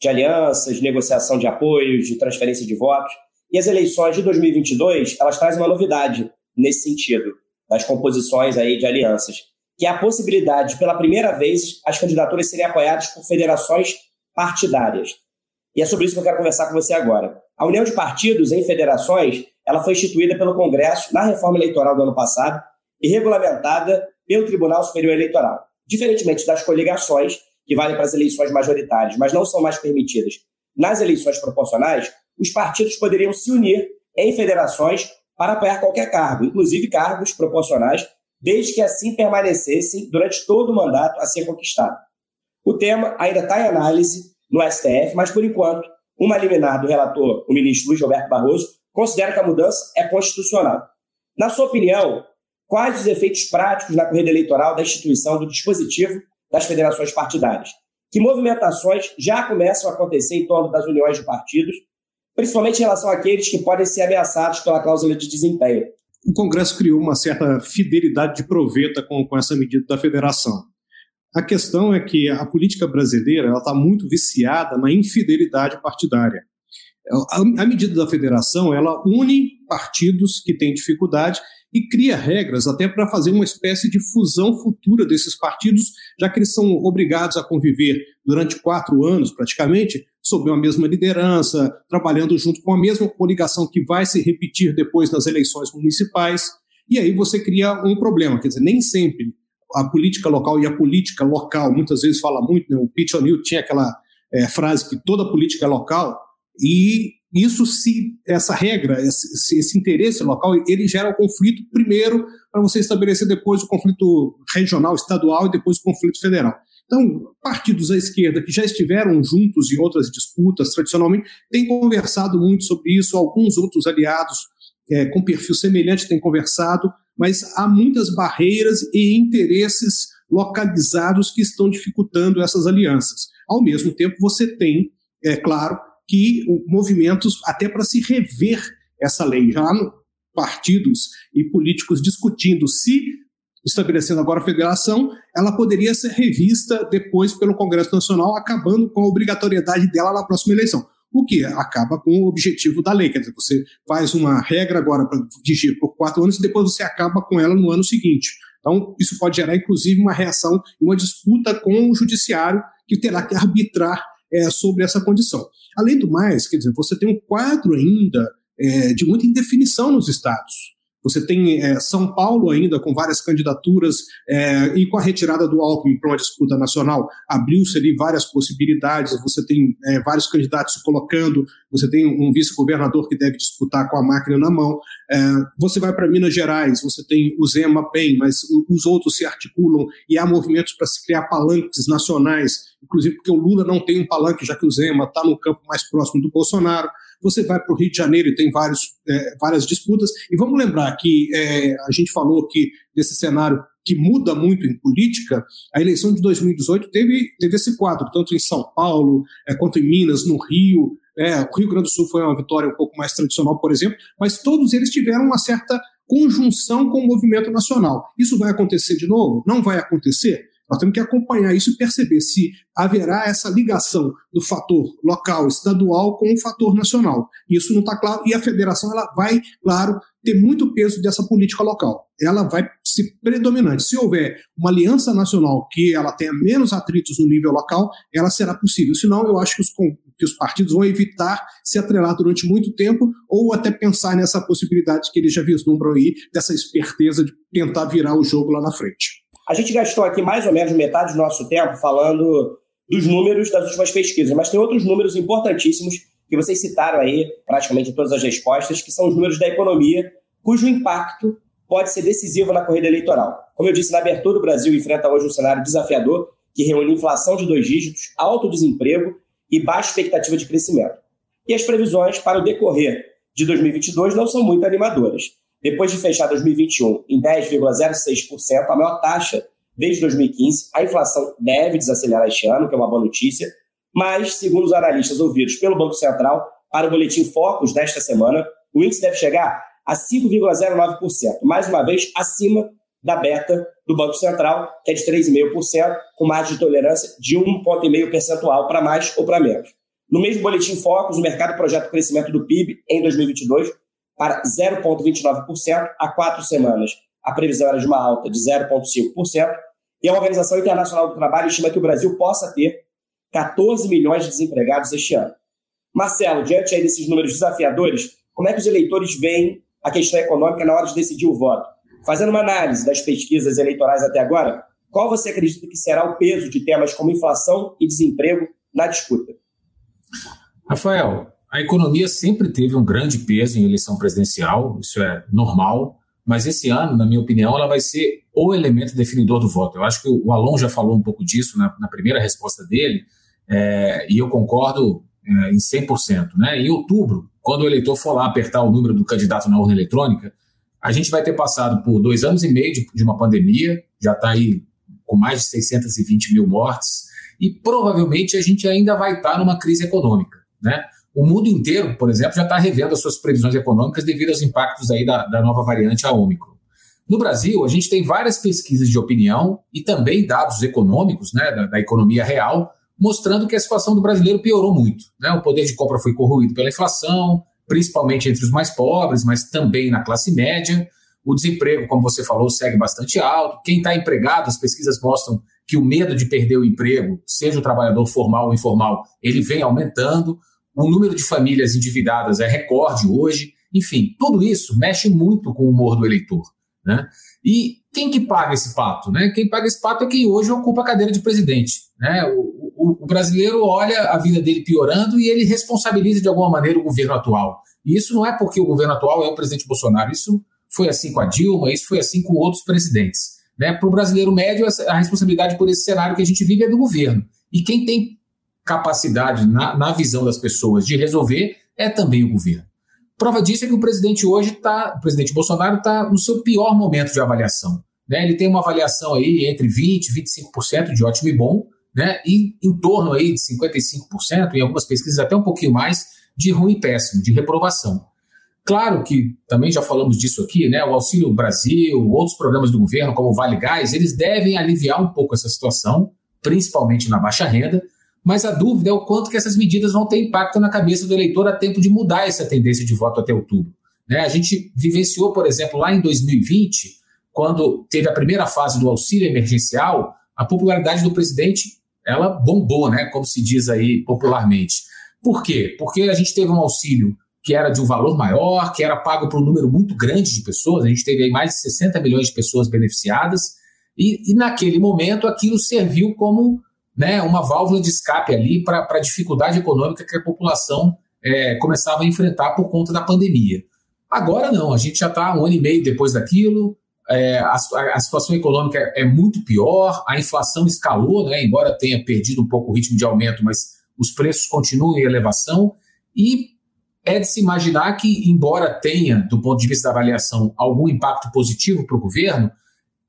de alianças, de negociação de apoios, de transferência de votos, e as eleições de 2022, elas trazem uma novidade nesse sentido das composições aí de alianças, que é a possibilidade de, pela primeira vez, as candidaturas serem apoiadas por federações partidárias. E é sobre isso que eu quero conversar com você agora. A união de partidos em federações, ela foi instituída pelo Congresso na reforma eleitoral do ano passado e regulamentada pelo Tribunal Superior Eleitoral. Diferentemente das coligações, que valem para as eleições majoritárias, mas não são mais permitidas nas eleições proporcionais, os partidos poderiam se unir em federações para apoiar qualquer cargo, inclusive cargos proporcionais, desde que assim permanecessem durante todo o mandato a ser conquistado. O tema ainda está em análise no STF, mas por enquanto, uma liminar do relator, o ministro Luiz Roberto Barroso, considera que a mudança é constitucional. Na sua opinião, quais os efeitos práticos na corrida eleitoral da instituição do dispositivo das federações partidárias? Que movimentações já começam a acontecer em torno das uniões de partidos principalmente em relação àqueles que podem ser ameaçados pela cláusula de desempenho. O Congresso criou uma certa fidelidade de proveta com, com essa medida da federação. A questão é que a política brasileira está muito viciada na infidelidade partidária. A, a medida da federação ela une partidos que têm dificuldade e cria regras até para fazer uma espécie de fusão futura desses partidos, já que eles são obrigados a conviver durante quatro anos, praticamente, sob uma mesma liderança, trabalhando junto com a mesma coligação que vai se repetir depois nas eleições municipais. E aí você cria um problema, quer dizer, nem sempre a política local e a política local, muitas vezes fala muito, né? o Pete O'Neill tinha aquela é, frase que toda política é local, e isso se essa regra, esse, esse, interesse local, ele gera o conflito primeiro para você estabelecer depois o conflito regional, estadual e depois o conflito federal. Então, partidos à esquerda que já estiveram juntos em outras disputas tradicionalmente têm conversado muito sobre isso, alguns outros aliados é, com perfil semelhante têm conversado, mas há muitas barreiras e interesses localizados que estão dificultando essas alianças. Ao mesmo tempo, você tem, é claro, que movimentos até para se rever essa lei, já há partidos e políticos discutindo se estabelecendo agora a federação, ela poderia ser revista depois pelo Congresso Nacional, acabando com a obrigatoriedade dela na próxima eleição. O que acaba com o objetivo da lei, quer dizer, você faz uma regra agora para dirigir por quatro anos e depois você acaba com ela no ano seguinte. Então, isso pode gerar, inclusive, uma reação e uma disputa com o judiciário que terá que arbitrar é, sobre essa condição. Além do mais, quer dizer, você tem um quadro ainda é, de muita indefinição nos estados. Você tem é, São Paulo ainda com várias candidaturas é, e com a retirada do Alckmin para uma disputa nacional, abriu-se ali várias possibilidades. Você tem é, vários candidatos se colocando, você tem um vice-governador que deve disputar com a máquina na mão. É, você vai para Minas Gerais, você tem o Zema bem, mas os outros se articulam e há movimentos para se criar palanques nacionais, inclusive porque o Lula não tem um palanque, já que o Zema está no campo mais próximo do Bolsonaro. Você vai para o Rio de Janeiro e tem vários, é, várias disputas. E vamos lembrar que é, a gente falou aqui desse cenário que muda muito em política, a eleição de 2018 teve, teve esse quadro, tanto em São Paulo é, quanto em Minas, no Rio. É, o Rio Grande do Sul foi uma vitória um pouco mais tradicional, por exemplo, mas todos eles tiveram uma certa conjunção com o movimento nacional. Isso vai acontecer de novo? Não vai acontecer? Nós temos que acompanhar isso e perceber se haverá essa ligação do fator local, estadual com o fator nacional. Isso não está claro e a federação ela vai, claro, ter muito peso dessa política local. Ela vai ser predominante. Se houver uma aliança nacional que ela tenha menos atritos no nível local, ela será possível. Senão, eu acho que os, que os partidos vão evitar se atrelar durante muito tempo ou até pensar nessa possibilidade que eles já vislumbram aí, dessa esperteza de tentar virar o jogo lá na frente. A gente gastou aqui mais ou menos metade do nosso tempo falando dos números das últimas pesquisas, mas tem outros números importantíssimos que vocês citaram aí, praticamente todas as respostas, que são os números da economia, cujo impacto pode ser decisivo na corrida eleitoral. Como eu disse na abertura, o Brasil enfrenta hoje um cenário desafiador que reúne inflação de dois dígitos, alto desemprego e baixa expectativa de crescimento. E as previsões para o decorrer de 2022 não são muito animadoras. Depois de fechar 2021 em 10,06%, a maior taxa desde 2015, a inflação deve desacelerar este ano, que é uma boa notícia, mas, segundo os analistas ouvidos pelo Banco Central, para o boletim Focus desta semana, o índice deve chegar a 5,09%, mais uma vez acima da beta do Banco Central, que é de 3,5%, com margem de tolerância de 1,5 percentual para mais ou para menos. No mesmo boletim Focus, o mercado projeta o crescimento do PIB em 2022 para 0,29% há quatro semanas. A previsão era de uma alta de 0,5%, e a Organização Internacional do Trabalho estima que o Brasil possa ter 14 milhões de desempregados este ano. Marcelo, diante aí desses números desafiadores, como é que os eleitores veem a questão econômica na hora de decidir o voto? Fazendo uma análise das pesquisas eleitorais até agora, qual você acredita que será o peso de temas como inflação e desemprego na disputa? Rafael, a economia sempre teve um grande peso em eleição presidencial, isso é normal, mas esse ano, na minha opinião, ela vai ser o elemento definidor do voto. Eu acho que o Alon já falou um pouco disso na, na primeira resposta dele, é, e eu concordo é, em 100%. Né? Em outubro, quando o eleitor for lá apertar o número do candidato na urna eletrônica, a gente vai ter passado por dois anos e meio de, de uma pandemia, já está aí com mais de 620 mil mortes, e provavelmente a gente ainda vai estar tá numa crise econômica. Né? O mundo inteiro, por exemplo, já está revendo as suas previsões econômicas devido aos impactos aí da, da nova variante a Ômicron. No Brasil, a gente tem várias pesquisas de opinião e também dados econômicos, né, da, da economia real, mostrando que a situação do brasileiro piorou muito. Né? O poder de compra foi corroído pela inflação, principalmente entre os mais pobres, mas também na classe média. O desemprego, como você falou, segue bastante alto. Quem está empregado, as pesquisas mostram que o medo de perder o emprego, seja o trabalhador formal ou informal, ele vem aumentando. O número de famílias endividadas é recorde hoje. Enfim, tudo isso mexe muito com o humor do eleitor. Né? E quem que paga esse pato? Né? Quem paga esse pato é quem hoje ocupa a cadeira de presidente. Né? O, o, o, brasileiro olha a vida dele piorando e ele responsabiliza de alguma maneira o governo atual. E isso não é porque o governo atual é o presidente Bolsonaro, isso foi assim com a Dilma, isso foi assim com outros presidentes. Né? Para o brasileiro médio, a responsabilidade por esse cenário que a gente vive é do governo. E quem tem capacidade, na, na visão das pessoas, de resolver é também o governo. Prova disso é que o presidente hoje está, o presidente Bolsonaro está no seu pior momento de avaliação. Né? Ele tem uma avaliação aí entre 20% e 25% de ótimo e bom, né? e em torno aí de 55%, em algumas pesquisas até um pouquinho mais, de ruim e péssimo, de reprovação. Claro que também já falamos disso aqui, né? O Auxílio Brasil, outros programas do governo, como o Vale Gás, eles devem aliviar um pouco essa situação, principalmente na baixa renda, mas a dúvida é o quanto que essas medidas vão ter impacto na cabeça do eleitor a tempo de mudar essa tendência de voto até outubro. Né? A gente vivenciou, por exemplo, lá em 2020, quando teve a primeira fase do auxílio emergencial, a popularidade do presidente ela bombou, né? como se diz aí popularmente. Por quê? Porque a gente teve um auxílio que era de um valor maior, que era pago por um número muito grande de pessoas, a gente teve aí mais de 60 milhões de pessoas beneficiadas, e, e naquele momento aquilo serviu como né, uma válvula de escape ali para a dificuldade econômica que a população é, começava a enfrentar por conta da pandemia. Agora não, a gente já está um ano e meio depois daquilo, é, a, a, situação econômica é, é, muito pior, a inflação escalou, né, embora tenha perdido um pouco o ritmo de aumento, mas os preços continuam em elevação e é de se imaginar que, embora tenha, do ponto de vista da avaliação, algum impacto positivo para o governo,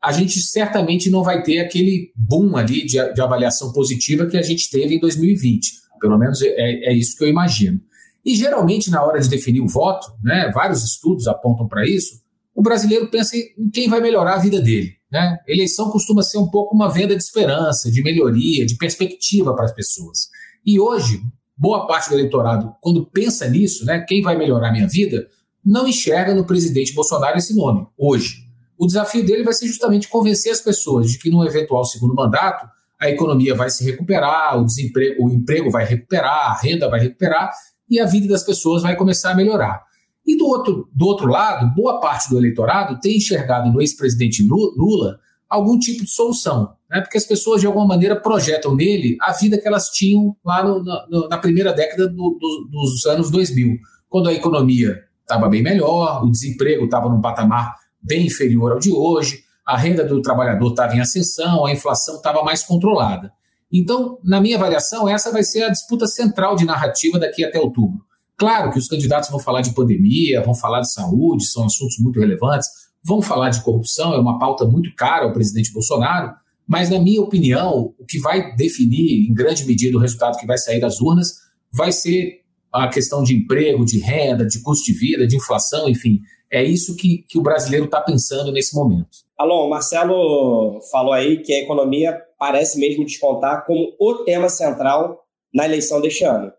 a gente certamente não vai ter aquele boom ali de, de avaliação positiva que a gente teve em 2020. Pelo menos é, é isso que eu imagino. E geralmente, na hora de definir o voto, né, vários estudos apontam para isso, o brasileiro pensa em quem vai melhorar a vida dele. Né? Eleição costuma ser um pouco uma venda de esperança, de melhoria, de perspectiva para as pessoas. E hoje, boa parte do eleitorado, quando pensa nisso, né, quem vai melhorar a minha vida, não enxerga no presidente Bolsonaro esse nome, hoje. O desafio dele vai ser justamente convencer as pessoas de que no eventual segundo mandato a economia vai se recuperar, o desemprego, o emprego vai recuperar, a renda vai recuperar e a vida das pessoas vai começar a melhorar. E do outro, do outro lado, boa parte do eleitorado tem enxergado no ex-presidente Lula algum tipo de solução, né? porque as pessoas de alguma maneira projetam nele a vida que elas tinham lá no, no, na primeira década do, do, dos anos 2000, quando a economia estava bem melhor, o desemprego estava num patamar bem inferior ao de hoje, a renda do trabalhador estava em ascensão, a inflação estava mais controlada. Então, na minha avaliação, essa vai ser a disputa central de narrativa daqui até outubro. Claro que os candidatos vão falar de pandemia, vão falar de saúde, são assuntos muito relevantes, vão falar de corrupção, é uma pauta muito cara ao presidente Bolsonaro, mas, na minha opinião, o que vai definir, em grande medida, o resultado que vai sair das urnas vai ser a questão de emprego, de renda, de custo de vida, de inflação, enfim. É isso que, que o brasileiro está pensando nesse momento. Alô, o Marcelo falou aí que a economia parece mesmo descontar como o tema central na eleição deste ano.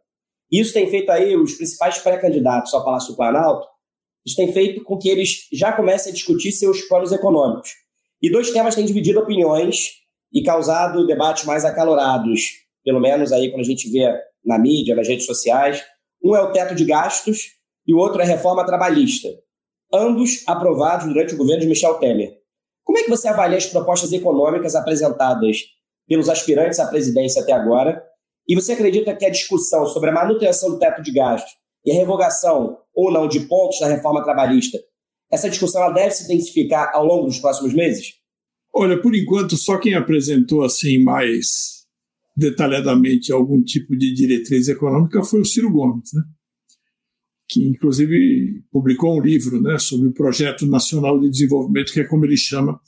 Isso tem feito aí os principais pré-candidatos ao Palácio do Planalto, isso tem feito com que eles já comecem a discutir seus planos econômicos. E dois temas têm dividido opiniões e causado debates mais acalorados, pelo menos aí quando a gente vê na mídia, nas redes sociais. Um é o teto de gastos e o outro é a reforma trabalhista ambos aprovados durante o governo de Michel Temer. Como é que você avalia as propostas econômicas apresentadas pelos aspirantes à presidência até agora? E você acredita que a discussão sobre a manutenção do teto de gastos e a revogação ou não de pontos da reforma trabalhista, essa discussão ela deve se intensificar ao longo dos próximos meses? Olha, por enquanto, só quem apresentou assim mais detalhadamente algum tipo de diretriz econômica foi o Ciro Gomes, né? Que inclusive publicou um livro né, sobre o Projeto Nacional de Desenvolvimento, que é como ele chama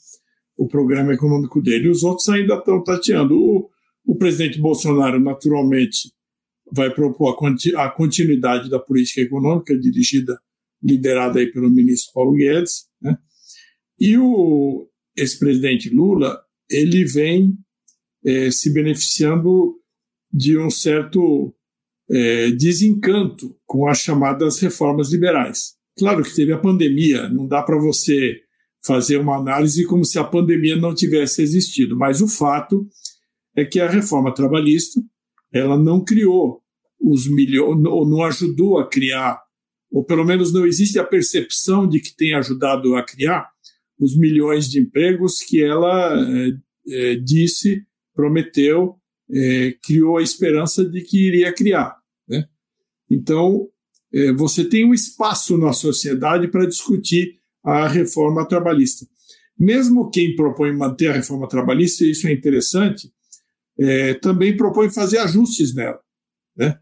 o programa econômico dele. Os outros ainda estão tateando. O, o presidente Bolsonaro, naturalmente, vai propor a, continuidade da política econômica dirigida, liderada aí pelo ministro Paulo Guedes, né? E o ex-presidente Lula, ele vem é, se beneficiando de um certo é, desencanto com as chamadas reformas liberais. Claro que teve a pandemia, não dá para você fazer uma análise como se a pandemia não tivesse existido, mas o fato é que a reforma trabalhista ela não criou os milhões, ou não ajudou a criar, ou pelo menos não existe a percepção de que tem ajudado a criar os milhões de empregos que ela é, é, disse, prometeu, é, criou a esperança de que iria criar. Então, é, você tem um espaço na sociedade para discutir a reforma trabalhista. Mesmo quem propõe manter a reforma trabalhista, isso é interessante, é, também propõe fazer ajustes nela. Né?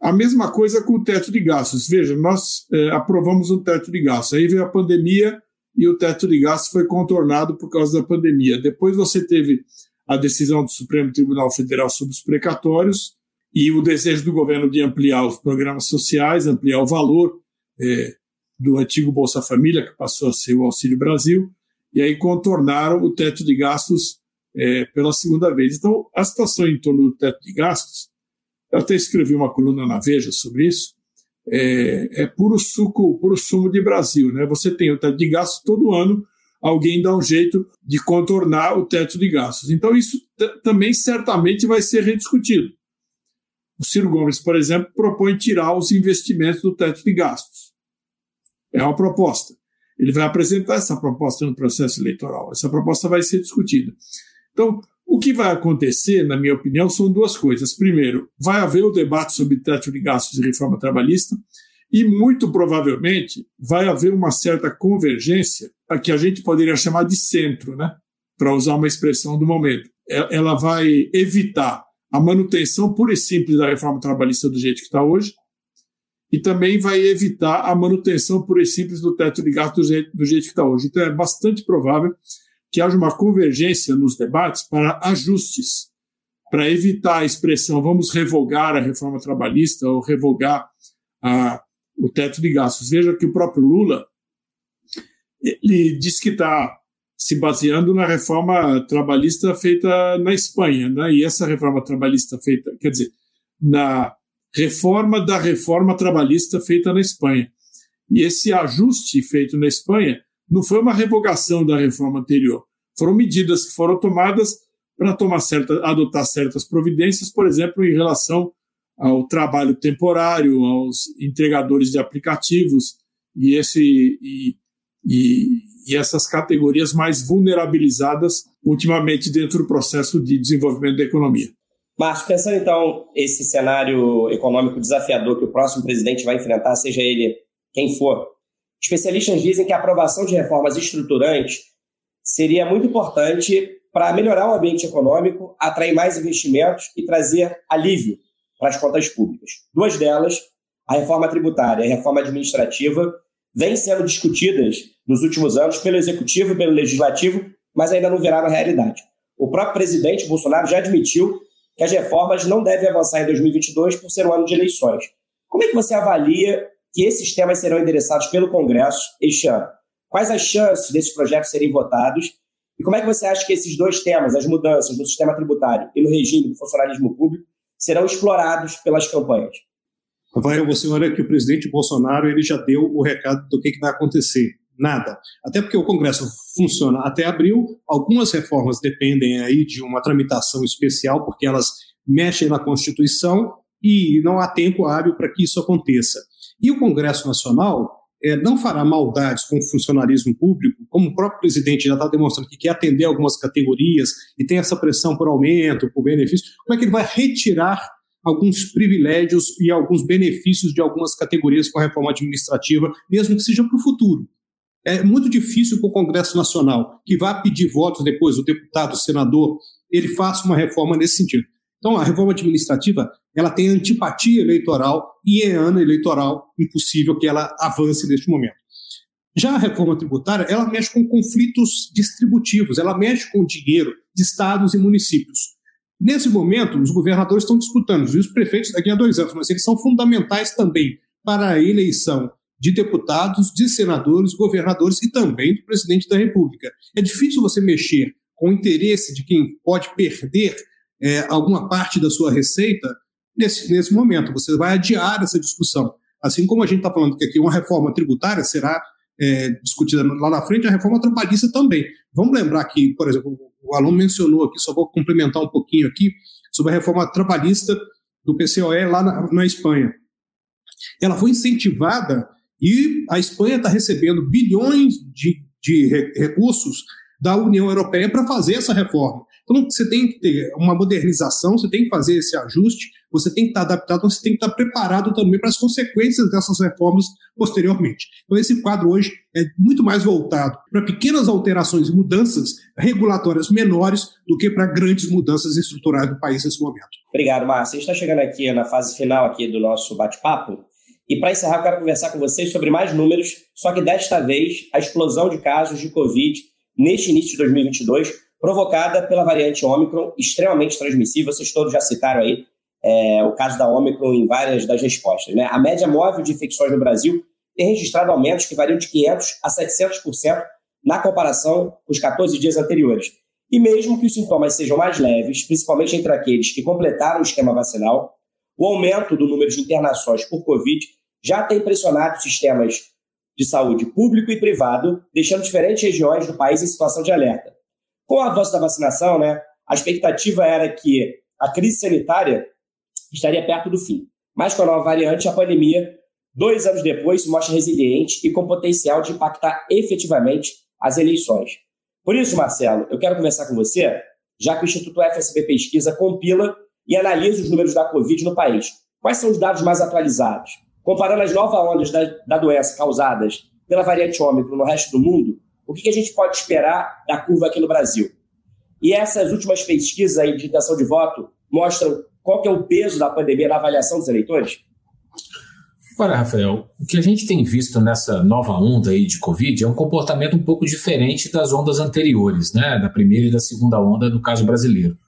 A mesma coisa com o teto de gastos. Veja, nós é, aprovamos um teto de gastos, aí veio a pandemia e o teto de gastos foi contornado por causa da pandemia. Depois você teve a decisão do Supremo Tribunal Federal sobre os precatórios e o desejo do governo de ampliar os programas sociais, ampliar o valor é, do antigo Bolsa Família, que passou a ser o Auxílio Brasil, e aí contornaram o teto de gastos é, pela segunda vez. Então, a situação em torno do teto de gastos, eu até escrevi uma coluna na Veja sobre isso, é, é puro suco, puro sumo de Brasil. Né? Você tem o teto de gastos todo ano, alguém dá um jeito de contornar o teto de gastos. Então, isso também certamente vai ser rediscutido. O Ciro Gomes, por exemplo, propõe tirar os investimentos do teto de gastos. É uma proposta. Ele vai apresentar essa proposta no processo eleitoral. Essa proposta vai ser discutida. Então, o que vai acontecer, na minha opinião, são duas coisas. Primeiro, vai haver o debate sobre teto de gastos e reforma trabalhista, e muito provavelmente vai haver uma certa convergência, a que a gente poderia chamar de centro, né? para usar uma expressão do momento. É, ela vai evitar a manutenção pura e simples da reforma trabalhista do jeito que está hoje, e também vai evitar a manutenção pura e simples do teto de gastos do jeito, do jeito que está hoje. Então, é bastante provável que haja uma convergência nos debates para ajustes, para evitar a expressão vamos revogar a reforma trabalhista ou revogar a, o teto de gastos. Veja que o próprio Lula ele diz que está se baseando na reforma trabalhista feita na Espanha, né? E essa reforma trabalhista feita, quer dizer, na reforma da reforma trabalhista feita na Espanha. E esse ajuste feito na Espanha não foi uma revogação da reforma anterior, foram medidas que foram tomadas para tomar certa, adotar certas providências, por exemplo, em relação ao trabalho temporário, aos entregadores de aplicativos e, esse, e, e, e essas categorias mais vulnerabilizadas ultimamente dentro do processo de desenvolvimento da economia. Márcio, pensando então esse cenário econômico desafiador que o próximo presidente vai enfrentar, seja ele quem for, especialistas dizem que a aprovação de reformas estruturantes seria muito importante para melhorar o ambiente econômico, atrair mais investimentos e trazer alívio para as contas públicas. Duas delas, a reforma tributária e a reforma administrativa, vêm sendo discutidas nos últimos anos pelo Executivo e pelo Legislativo, mas ainda não viraram realidade. O próprio presidente Bolsonaro já admitiu que as reformas não devem avançar em 2022 por ser um ano de eleições. Como é que você avalia que esses temas serão endereçados pelo Congresso este ano? Quais as chances desses projetos serem votados? E como é que você acha que esses dois temas, as mudanças no sistema tributário e no regime do funcionalismo público, serão explorados pelas campanhas? Rafael, você olha que o presidente Bolsonaro ele já deu o recado do que, que vai acontecer. Nada. Até porque o Congresso funciona até abril, algumas reformas dependem aí de uma tramitação especial, porque elas mexem na Constituição e não há tempo hábil para que isso aconteça. E o Congresso Nacional é, não fará maldades com o funcionalismo público, como o próprio presidente já está demonstrando que quer atender algumas categorias e tem essa pressão por aumento, por benefício, como é que ele vai retirar alguns privilégios e alguns benefícios de algumas categorias com a reforma administrativa, mesmo que seja para o futuro? É muito difícil para o Congresso Nacional, que vá pedir votos depois, o deputado, o senador, ele faça uma reforma nesse sentido. Então, a reforma administrativa ela tem antipatia eleitoral e é ano eleitoral impossível que ela avance neste momento. Já a reforma tributária, ela mexe com conflitos distributivos, ela mexe com o dinheiro de estados e municípios. Nesse momento, os governadores estão disputando, e os prefeitos daqui a dois anos, mas eles são fundamentais também para a eleição de deputados, de senadores, governadores e também do presidente da República. É difícil você mexer com o interesse de quem pode perder é, alguma parte da sua receita nesse, nesse momento. Você vai adiar essa discussão. Assim como a gente está falando que aqui uma reforma tributária será é, discutida lá na frente, a reforma trabalhista também. Vamos lembrar que, por exemplo, o aluno mencionou aqui, só vou complementar um pouquinho aqui, sobre a reforma trabalhista do PCOE lá na, na Espanha. Ela foi incentivada e a Espanha está recebendo bilhões de, de recursos da União Europeia para fazer essa reforma. Então você tem que ter uma modernização, você tem que fazer esse ajuste, você tem que estar adaptado, você tem que estar preparado também para as consequências dessas reformas posteriormente. Então esse quadro hoje é muito mais voltado para pequenas alterações e mudanças regulatórias menores do que para grandes mudanças estruturais do país nesse momento. Obrigado, Márcio. A gente está chegando aqui na fase final aqui do nosso bate-papo. E para encerrar, eu quero conversar com vocês sobre mais números, só que desta vez a explosão de casos de Covid neste início de 2022, provocada pela variante Ômicron, extremamente transmissível. Vocês todos já citaram aí é, o caso da Ômicron em várias das respostas. Né? A média móvel de infecções no Brasil tem registrado aumentos que variam de 500% a 700% na comparação com os 14 dias anteriores. E mesmo que os sintomas sejam mais leves, principalmente entre aqueles que completaram o esquema vacinal, o aumento do número de internações por Covid já tem pressionado sistemas de saúde público e privado, deixando diferentes regiões do país em situação de alerta. Com o avanço da vacinação, né, a expectativa era que a crise sanitária estaria perto do fim. Mas com a nova variante, a pandemia, dois anos depois, se mostra resiliente e com potencial de impactar efetivamente as eleições. Por isso, Marcelo, eu quero conversar com você, já que o Instituto FSB Pesquisa compila e analisa os números da Covid no país. Quais são os dados mais atualizados? Comparando as novas ondas da, da doença causadas pela variante Ômicron no resto do mundo, o que, a gente pode esperar da curva aqui no Brasil? E essas últimas pesquisas aí de intenção de voto mostram qual que é o peso da pandemia na avaliação dos eleitores? Olha, Rafael, o que a gente tem visto nessa nova onda aí de Covid é um comportamento um pouco diferente das ondas anteriores, né? Da primeira e da segunda onda, no caso brasileiro.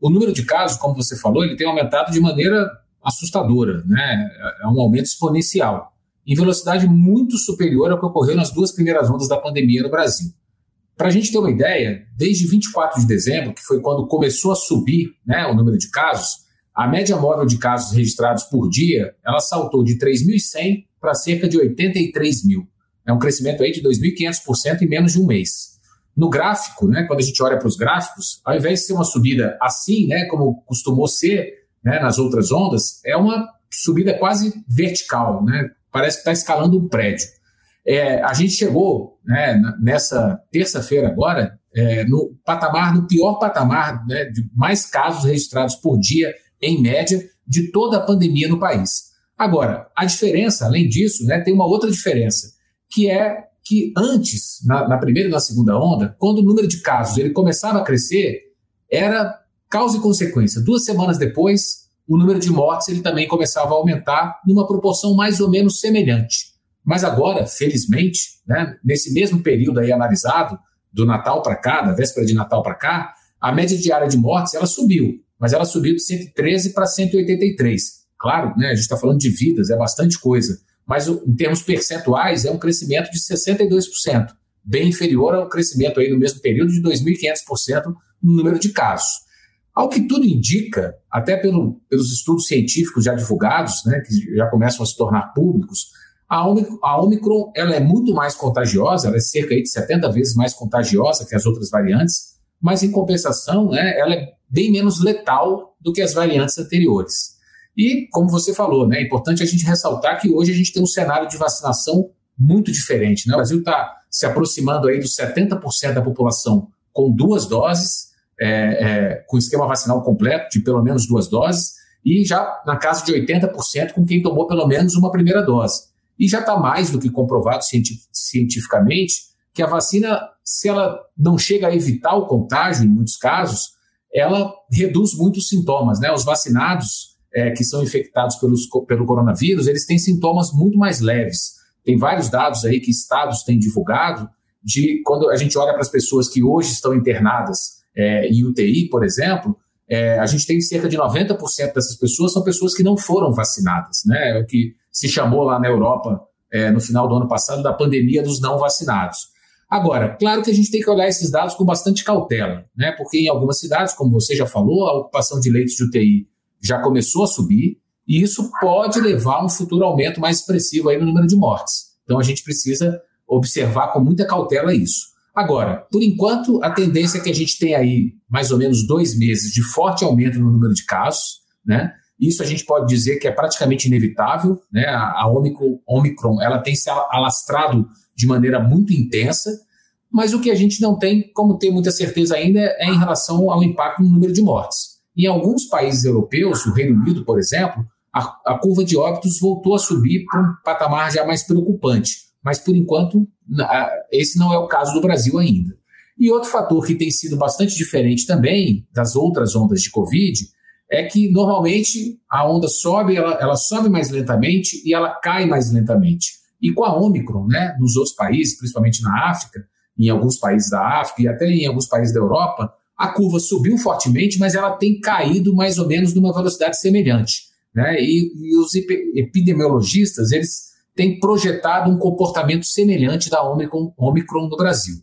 O número de casos, como você falou, ele tem aumentado de maneira assustadora, né? É um aumento exponencial, em velocidade muito superior ao que ocorreu nas duas primeiras ondas da pandemia no Brasil. Para a gente ter uma ideia, desde 24 de dezembro, que foi quando começou a subir né, o número de casos, a média móvel de casos registrados por dia, ela saltou de 3.100 para cerca de 83 mil. É um crescimento aí de 2.500% em menos de um mês. No gráfico, né, quando a gente olha para os gráficos, ao invés de ser uma subida assim, né, como costumou ser, né, nas outras ondas, é uma subida quase vertical, né? Parece que está escalando um prédio. É, a gente chegou né, nessa terça-feira agora é, no patamar, no pior patamar né, de mais casos registrados por dia, em média, de toda a pandemia no país. Agora, a diferença, além disso, né, tem uma outra diferença, que é que antes, na, na primeira e na segunda onda, quando o número de casos ele começava a crescer, era Causa e consequência. Duas semanas depois, o número de mortes ele também começava a aumentar numa proporção mais ou menos semelhante. Mas agora, felizmente, né, nesse mesmo período aí analisado, do Natal para cá, da véspera de Natal para cá, a média diária de mortes ela subiu, mas ela subiu de 113 para 183. Claro, né, a gente está falando de vidas, é bastante coisa, mas em termos percentuais é um crescimento de 62%, bem inferior ao crescimento aí no mesmo período de 2.500% no número de casos. Ao que tudo indica, até pelo, pelos estudos científicos já divulgados, né, que já começam a se tornar públicos, a Omicron, a Omicron ela é muito mais contagiosa, ela é cerca de 70 vezes mais contagiosa que as outras variantes, mas em compensação, né, ela é bem menos letal do que as variantes anteriores. E, como você falou, né, é importante a gente ressaltar que hoje a gente tem um cenário de vacinação muito diferente. Né? O Brasil está se aproximando aí dos 70% da população com duas doses, é, é, com esquema vacinal completo, de pelo menos duas doses, e já na casa de 80% com quem tomou pelo menos uma primeira dose. E já está mais do que comprovado cientificamente que a vacina, se ela não chega a evitar o contágio, em muitos casos, ela reduz muitos sintomas. Né? Os vacinados é, que são infectados pelos, pelo coronavírus, eles têm sintomas muito mais leves. Tem vários dados aí que estados têm divulgado de quando a gente olha para as pessoas que hoje estão internadas é, em UTI, por exemplo, é, a gente tem cerca de 90% dessas pessoas são pessoas que não foram vacinadas, né? É o que se chamou lá na Europa é, no final do ano passado da pandemia dos não vacinados. Agora, claro que a gente tem que olhar esses dados com bastante cautela, né? Porque em algumas cidades, como você já falou, a ocupação de leitos de UTI já começou a subir, e isso pode levar a um futuro aumento mais expressivo aí no número de mortes. Então a gente precisa observar com muita cautela isso. Agora, por enquanto, a tendência é que a gente tem aí mais ou menos dois meses de forte aumento no número de casos, né? Isso a gente pode dizer que é praticamente inevitável, né? A, Omicron, Omicron ela tem se alastrado de maneira muito intensa, mas o que a gente não tem como ter muita certeza ainda é em relação ao impacto no número de mortes. Em alguns países europeus, o Reino Unido, por exemplo, a, a curva de óbitos voltou a subir para um patamar já mais preocupante, mas por enquanto esse não é o caso do Brasil ainda. E outro fator que tem sido bastante diferente também das outras ondas de Covid é que normalmente a onda sobe, ela, ela sobe mais lentamente e ela cai mais lentamente. E com a Omicron, né, nos outros países, principalmente na África, em alguns países da África e até em alguns países da Europa, a curva subiu fortemente, mas ela tem caído mais ou menos numa velocidade semelhante. Né? E, e os epidemiologistas eles têm projetado um comportamento semelhante da Omicron, Omicron no Brasil.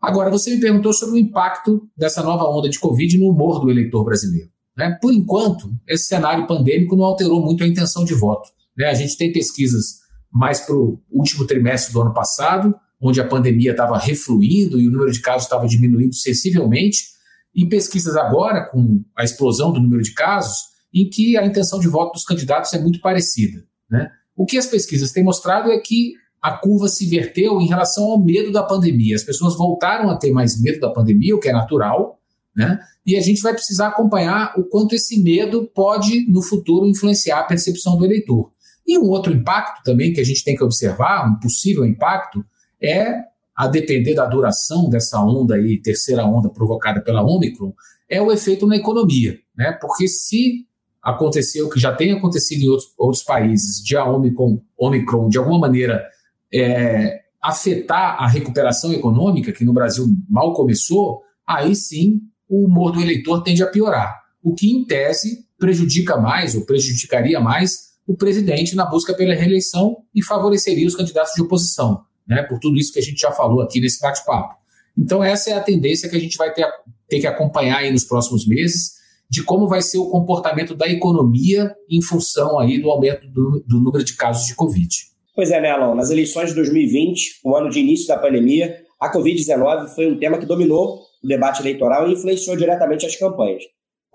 Agora, você me perguntou sobre o impacto dessa nova onda de Covid no humor do eleitor brasileiro. Né? Por enquanto, esse cenário pandêmico não alterou muito a intenção de voto. Né? A gente tem pesquisas mais para o último trimestre do ano passado, onde a pandemia estava refluindo e o número de casos estava diminuindo sensivelmente, e pesquisas agora, com a explosão do número de casos, em que a intenção de voto dos candidatos é muito parecida. Né? O que as pesquisas têm mostrado é que a curva se inverteu em relação ao medo da pandemia. As pessoas voltaram a ter mais medo da pandemia, o que é natural, né? E a gente vai precisar acompanhar o quanto esse medo pode, no futuro, influenciar a percepção do eleitor. E um outro impacto também que a gente tem que observar, um possível impacto, é, a depender da duração dessa onda aí, terceira onda provocada pela Omicron, é o efeito na economia. Né? Porque se acontecer o que já tem acontecido em outros, outros países, de a Omicron, Omicron de alguma maneira é, afetar a recuperação econômica, que no Brasil mal começou, aí sim o humor do eleitor tende a piorar. O que, em tese, prejudica mais ou prejudicaria mais o presidente na busca pela reeleição e favoreceria os candidatos de oposição, né, por tudo isso que a gente já falou aqui nesse bate-papo. Então, essa é a tendência que a gente vai ter, ter que acompanhar aí nos próximos meses, de como vai ser o comportamento da economia em função aí do aumento do, do número de casos de Covid. Pois é, né, Alon? Nas eleições de 2020, o ano de início da pandemia, a Covid-19 foi um tema que dominou o debate eleitoral e influenciou diretamente as campanhas.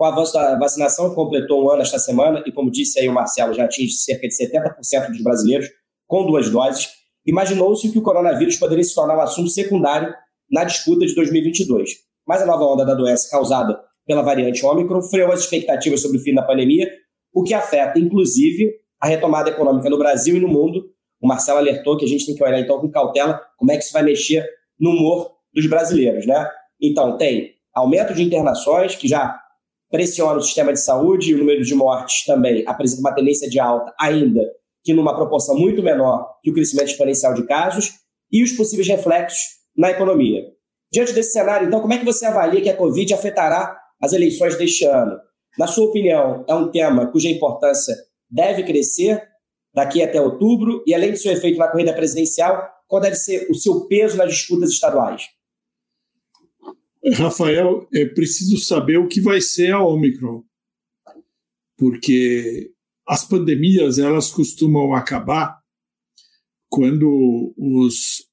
Com o avanço da vacinação, completou um ano esta semana, e como disse aí o Marcelo, já atinge cerca de 70% dos brasileiros com duas doses. Imaginou-se que o coronavírus poderia se tornar um assunto secundário na disputa de 2022. Mas a nova onda da doença causada pela variante Ômicron freou as expectativas sobre o fim da pandemia, o que afeta, inclusive, a retomada econômica no Brasil e no mundo. O Marcelo alertou que a gente tem que olhar, então, com cautela como é que isso vai mexer no humor dos brasileiros, né? Então, tem aumento de internações, que já pressiona o sistema de saúde, e o número de mortes também apresenta uma tendência de alta, ainda que numa proporção muito menor que o crescimento exponencial de casos, e os possíveis reflexos na economia. Diante desse cenário, então, como é que você avalia que a Covid afetará as eleições deste ano? Na sua opinião, é um tema cuja importância deve crescer daqui até outubro, e além do seu efeito na corrida presidencial, qual deve ser o seu peso nas disputas estaduais? Rafael, é preciso saber o que vai ser a Omicron, porque as pandemias elas costumam acabar quando os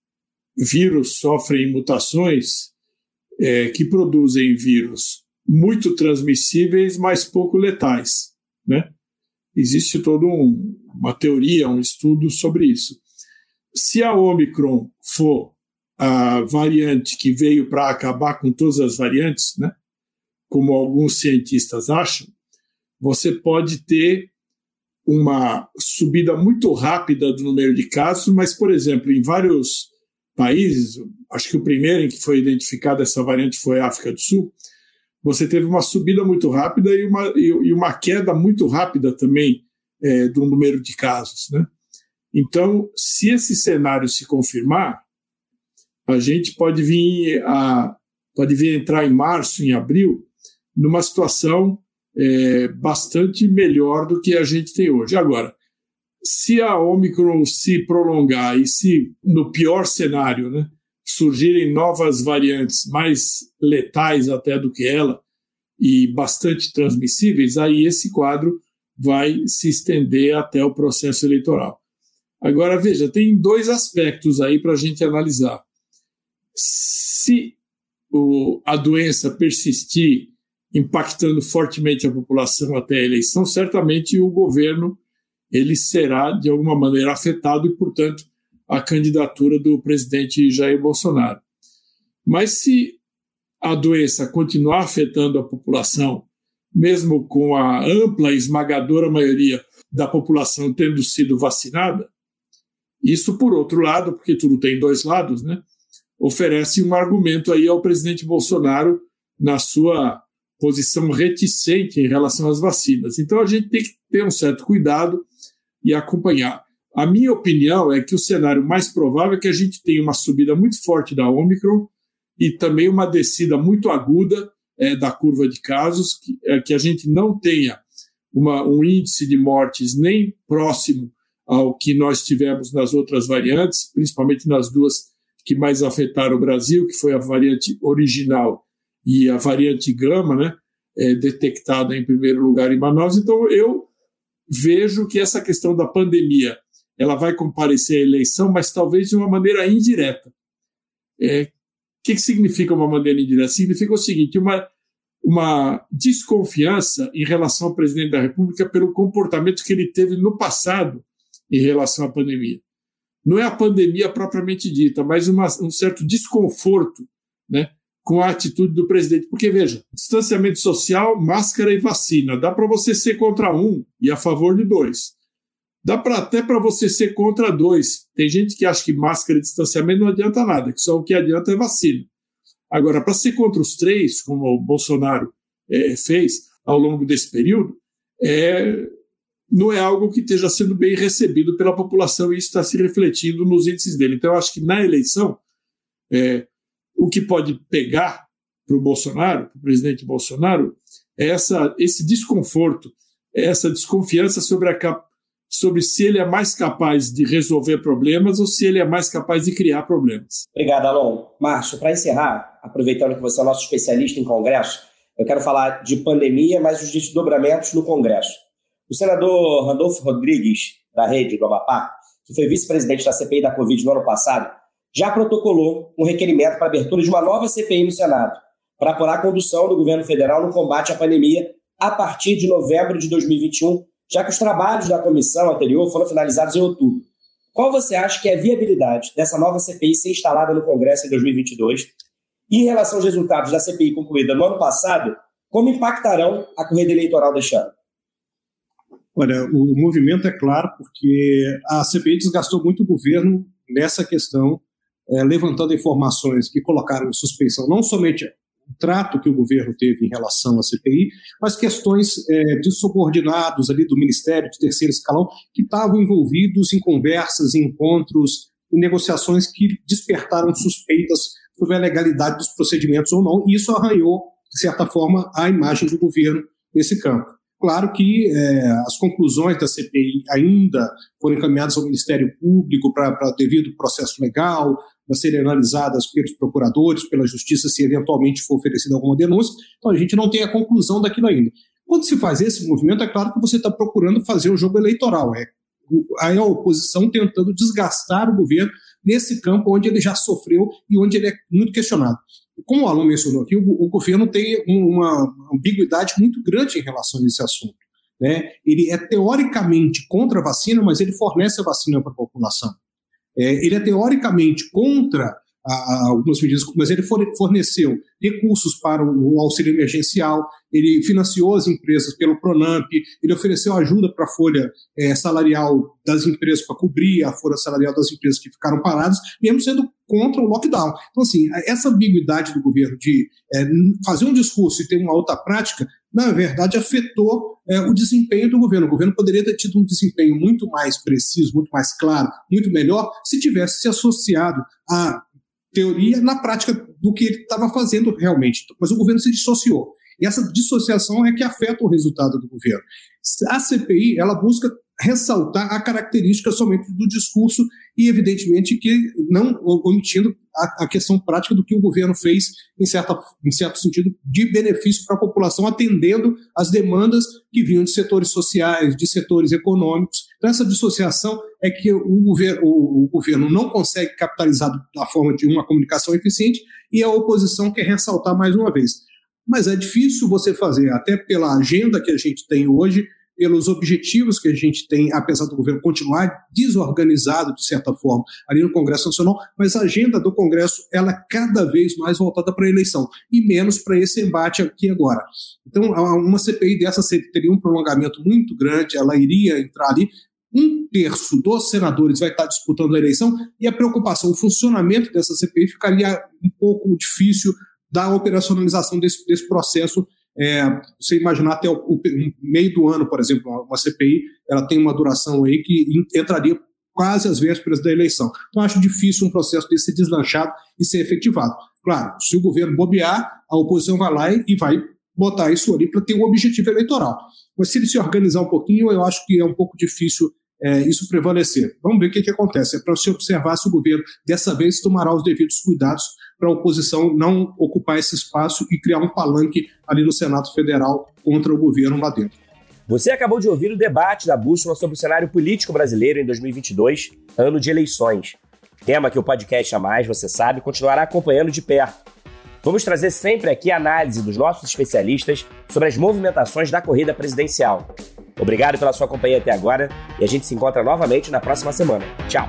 vírus sofrem mutações é, que produzem vírus muito transmissíveis, mas pouco letais, né? Existe toda um, uma teoria, um estudo sobre isso. Se a Omicron for a variante que veio para acabar com todas as variantes, né? como alguns cientistas acham, você pode ter uma subida muito rápida do número de casos, mas, por exemplo, em vários países, acho que o primeiro em que foi identificada essa variante foi a África do Sul, você teve uma subida muito rápida e uma, e uma queda muito rápida também é, do número de casos. Né? Então, se esse cenário se confirmar, a gente pode vir a pode vir entrar em março, em abril, numa situação é, bastante melhor do que a gente tem hoje. Agora, se a Omicron se prolongar e se, no pior cenário, né, surgirem novas variantes mais letais até do que ela e bastante transmissíveis, aí esse quadro vai se estender até o processo eleitoral. Agora, veja, tem dois aspectos aí para a gente analisar. Se o, a doença persistir, impactando fortemente a população até a eleição, certamente o governo ele será de alguma maneira afetado e, portanto, a candidatura do presidente Jair Bolsonaro. Mas se a doença continuar afetando a população, mesmo com a ampla e esmagadora maioria da população tendo sido vacinada, isso, por outro lado, porque tudo tem dois lados, né, oferece um argumento aí ao presidente Bolsonaro na sua posição reticente em relação às vacinas. Então a gente tem que ter um certo cuidado e acompanhar. A minha opinião é que o cenário mais provável é que a gente tenha uma subida muito forte da Omicron e também uma descida muito aguda é, da curva de casos, que, é, que a gente não tenha uma, um índice de mortes nem próximo ao que nós tivemos nas outras variantes, principalmente nas duas que mais afetaram o Brasil, que foi a variante original e a variante gama, né, é, detectada em primeiro lugar em Manaus. Então, eu vejo que essa questão da pandemia ela vai comparecer à eleição, mas talvez de uma maneira indireta. É, o que, que significa uma maneira indireta? Significa o seguinte: uma, uma desconfiança em relação ao presidente da República pelo comportamento que ele teve no passado em relação à pandemia. Não é a pandemia propriamente dita, mas uma, um certo desconforto né, com a atitude do presidente. Porque, veja, distanciamento social, máscara e vacina. Dá para você ser contra um e a favor de dois. Dá pra, até para você ser contra dois. Tem gente que acha que máscara e distanciamento não adianta nada, que só o que adianta é vacina. Agora, para ser contra os três, como o Bolsonaro é, fez ao longo desse período, é, não é algo que esteja sendo bem recebido pela população e isso está se refletindo nos índices dele. Então, eu acho que na eleição, é, o que pode pegar para o Bolsonaro, para o presidente Bolsonaro, é essa, esse desconforto, é essa desconfiança sobre, a, sobre se ele é mais capaz de resolver problemas ou se ele é mais capaz de criar problemas. Obrigado, Alon. Márcio, para encerrar, aproveitando que você é nosso especialista em Congresso, eu quero falar de pandemia, mas os desdobramentos no Congresso. O senador Randolfo Rodrigues, da rede do Amapá, que foi vice-presidente da CPI da Covid no ano passado, já protocolou um requerimento para a abertura de uma nova CPI no Senado, para apurar a condução do governo federal no combate à pandemia a partir de novembro de 2021, já que os trabalhos da comissão anterior foram finalizados em outubro. Qual você acha que é a viabilidade dessa nova CPI ser instalada no Congresso em 2022? E em relação aos resultados da CPI concluída no ano passado, como impactarão a corrida eleitoral deste ano? Olha, o movimento é claro porque a CPI desgastou muito o governo nessa questão, é, levantando informações que colocaram em suspeição não somente o trato que o governo teve em relação à CPI, mas questões é, de subordinados ali do Ministério de terceiro escalão que estavam envolvidos em conversas, em encontros, negociações que despertaram suspeitas sobre a legalidade dos procedimentos ou não, e isso arranhou, de certa forma, a imagem do governo nesse campo. Claro que é, as conclusões da CPI ainda foram encaminhadas ao Ministério Público para devido processo legal, para serem analisadas pelos procuradores, pela Justiça, se eventualmente for oferecida alguma denúncia. Então a gente não tem a conclusão daquilo ainda. Quando se faz esse movimento, é claro que você está procurando fazer o jogo eleitoral. É a oposição tentando desgastar o governo nesse campo onde ele já sofreu e onde ele é muito questionado como o aluno mencionou aqui, o, o governo tem uma ambiguidade muito grande em relação a esse assunto. Né? Ele é teoricamente contra a vacina, mas ele fornece a vacina para a população. É, ele é teoricamente contra a, algumas medidas, mas ele forneceu recursos para o auxílio emergencial, ele financiou as empresas pelo Pronamp, ele ofereceu ajuda para a folha é, salarial das empresas, para cobrir a folha salarial das empresas que ficaram paradas, mesmo sendo contra o lockdown. Então, assim, essa ambiguidade do governo de é, fazer um discurso e ter uma outra prática, na verdade, afetou é, o desempenho do governo. O governo poderia ter tido um desempenho muito mais preciso, muito mais claro, muito melhor, se tivesse se associado a teoria na prática do que ele estava fazendo realmente. Mas o governo se dissociou. E essa dissociação é que afeta o resultado do governo. A CPI ela busca ressaltar a característica somente do discurso e, evidentemente, que não omitindo a, a, questão prática do que o governo fez, em, certa, em certo sentido, de benefício para a população, atendendo às demandas que vinham de setores sociais, de setores econômicos. Então, essa dissociação é que o governo, o, o governo não consegue capitalizar da forma de uma comunicação eficiente e a oposição quer ressaltar mais uma vez. Mas é difícil você fazer, até pela agenda que a gente tem hoje, pelos objetivos que a gente tem, apesar do governo continuar desorganizado, de certa forma, ali no Congresso Nacional, mas a agenda do Congresso ela é cada vez mais voltada para a eleição e menos para esse embate aqui agora. Então, uma CPI dessa teria um prolongamento muito grande, ela iria entrar ali. Um terço dos senadores vai estar disputando a eleição e a preocupação, o funcionamento dessa CPI ficaria um pouco difícil da operacionalização desse, desse processo é, você imaginar até o, o, meio do ano, por exemplo, uma CPI, ela tem uma duração aí que entraria quase às vésperas da eleição. Então, acho difícil um processo desse ser deslanchado e ser efetivado. Claro, se o governo bobear, a oposição vai lá e vai botar isso ali para ter um objetivo eleitoral. Mas se ele se organizar um pouquinho, eu acho que é um pouco difícil é, isso prevalecer. Vamos ver o que, que acontece. É para se observar se o governo, dessa vez, tomará os devidos cuidados para a oposição não ocupar esse espaço e criar um palanque ali no Senado Federal contra o governo lá dentro. Você acabou de ouvir o debate da Bússola sobre o cenário político brasileiro em 2022, ano de eleições. Tema que o podcast A Mais, você sabe, continuará acompanhando de perto. Vamos trazer sempre aqui a análise dos nossos especialistas sobre as movimentações da corrida presidencial. Obrigado pela sua companhia até agora e a gente se encontra novamente na próxima semana. Tchau!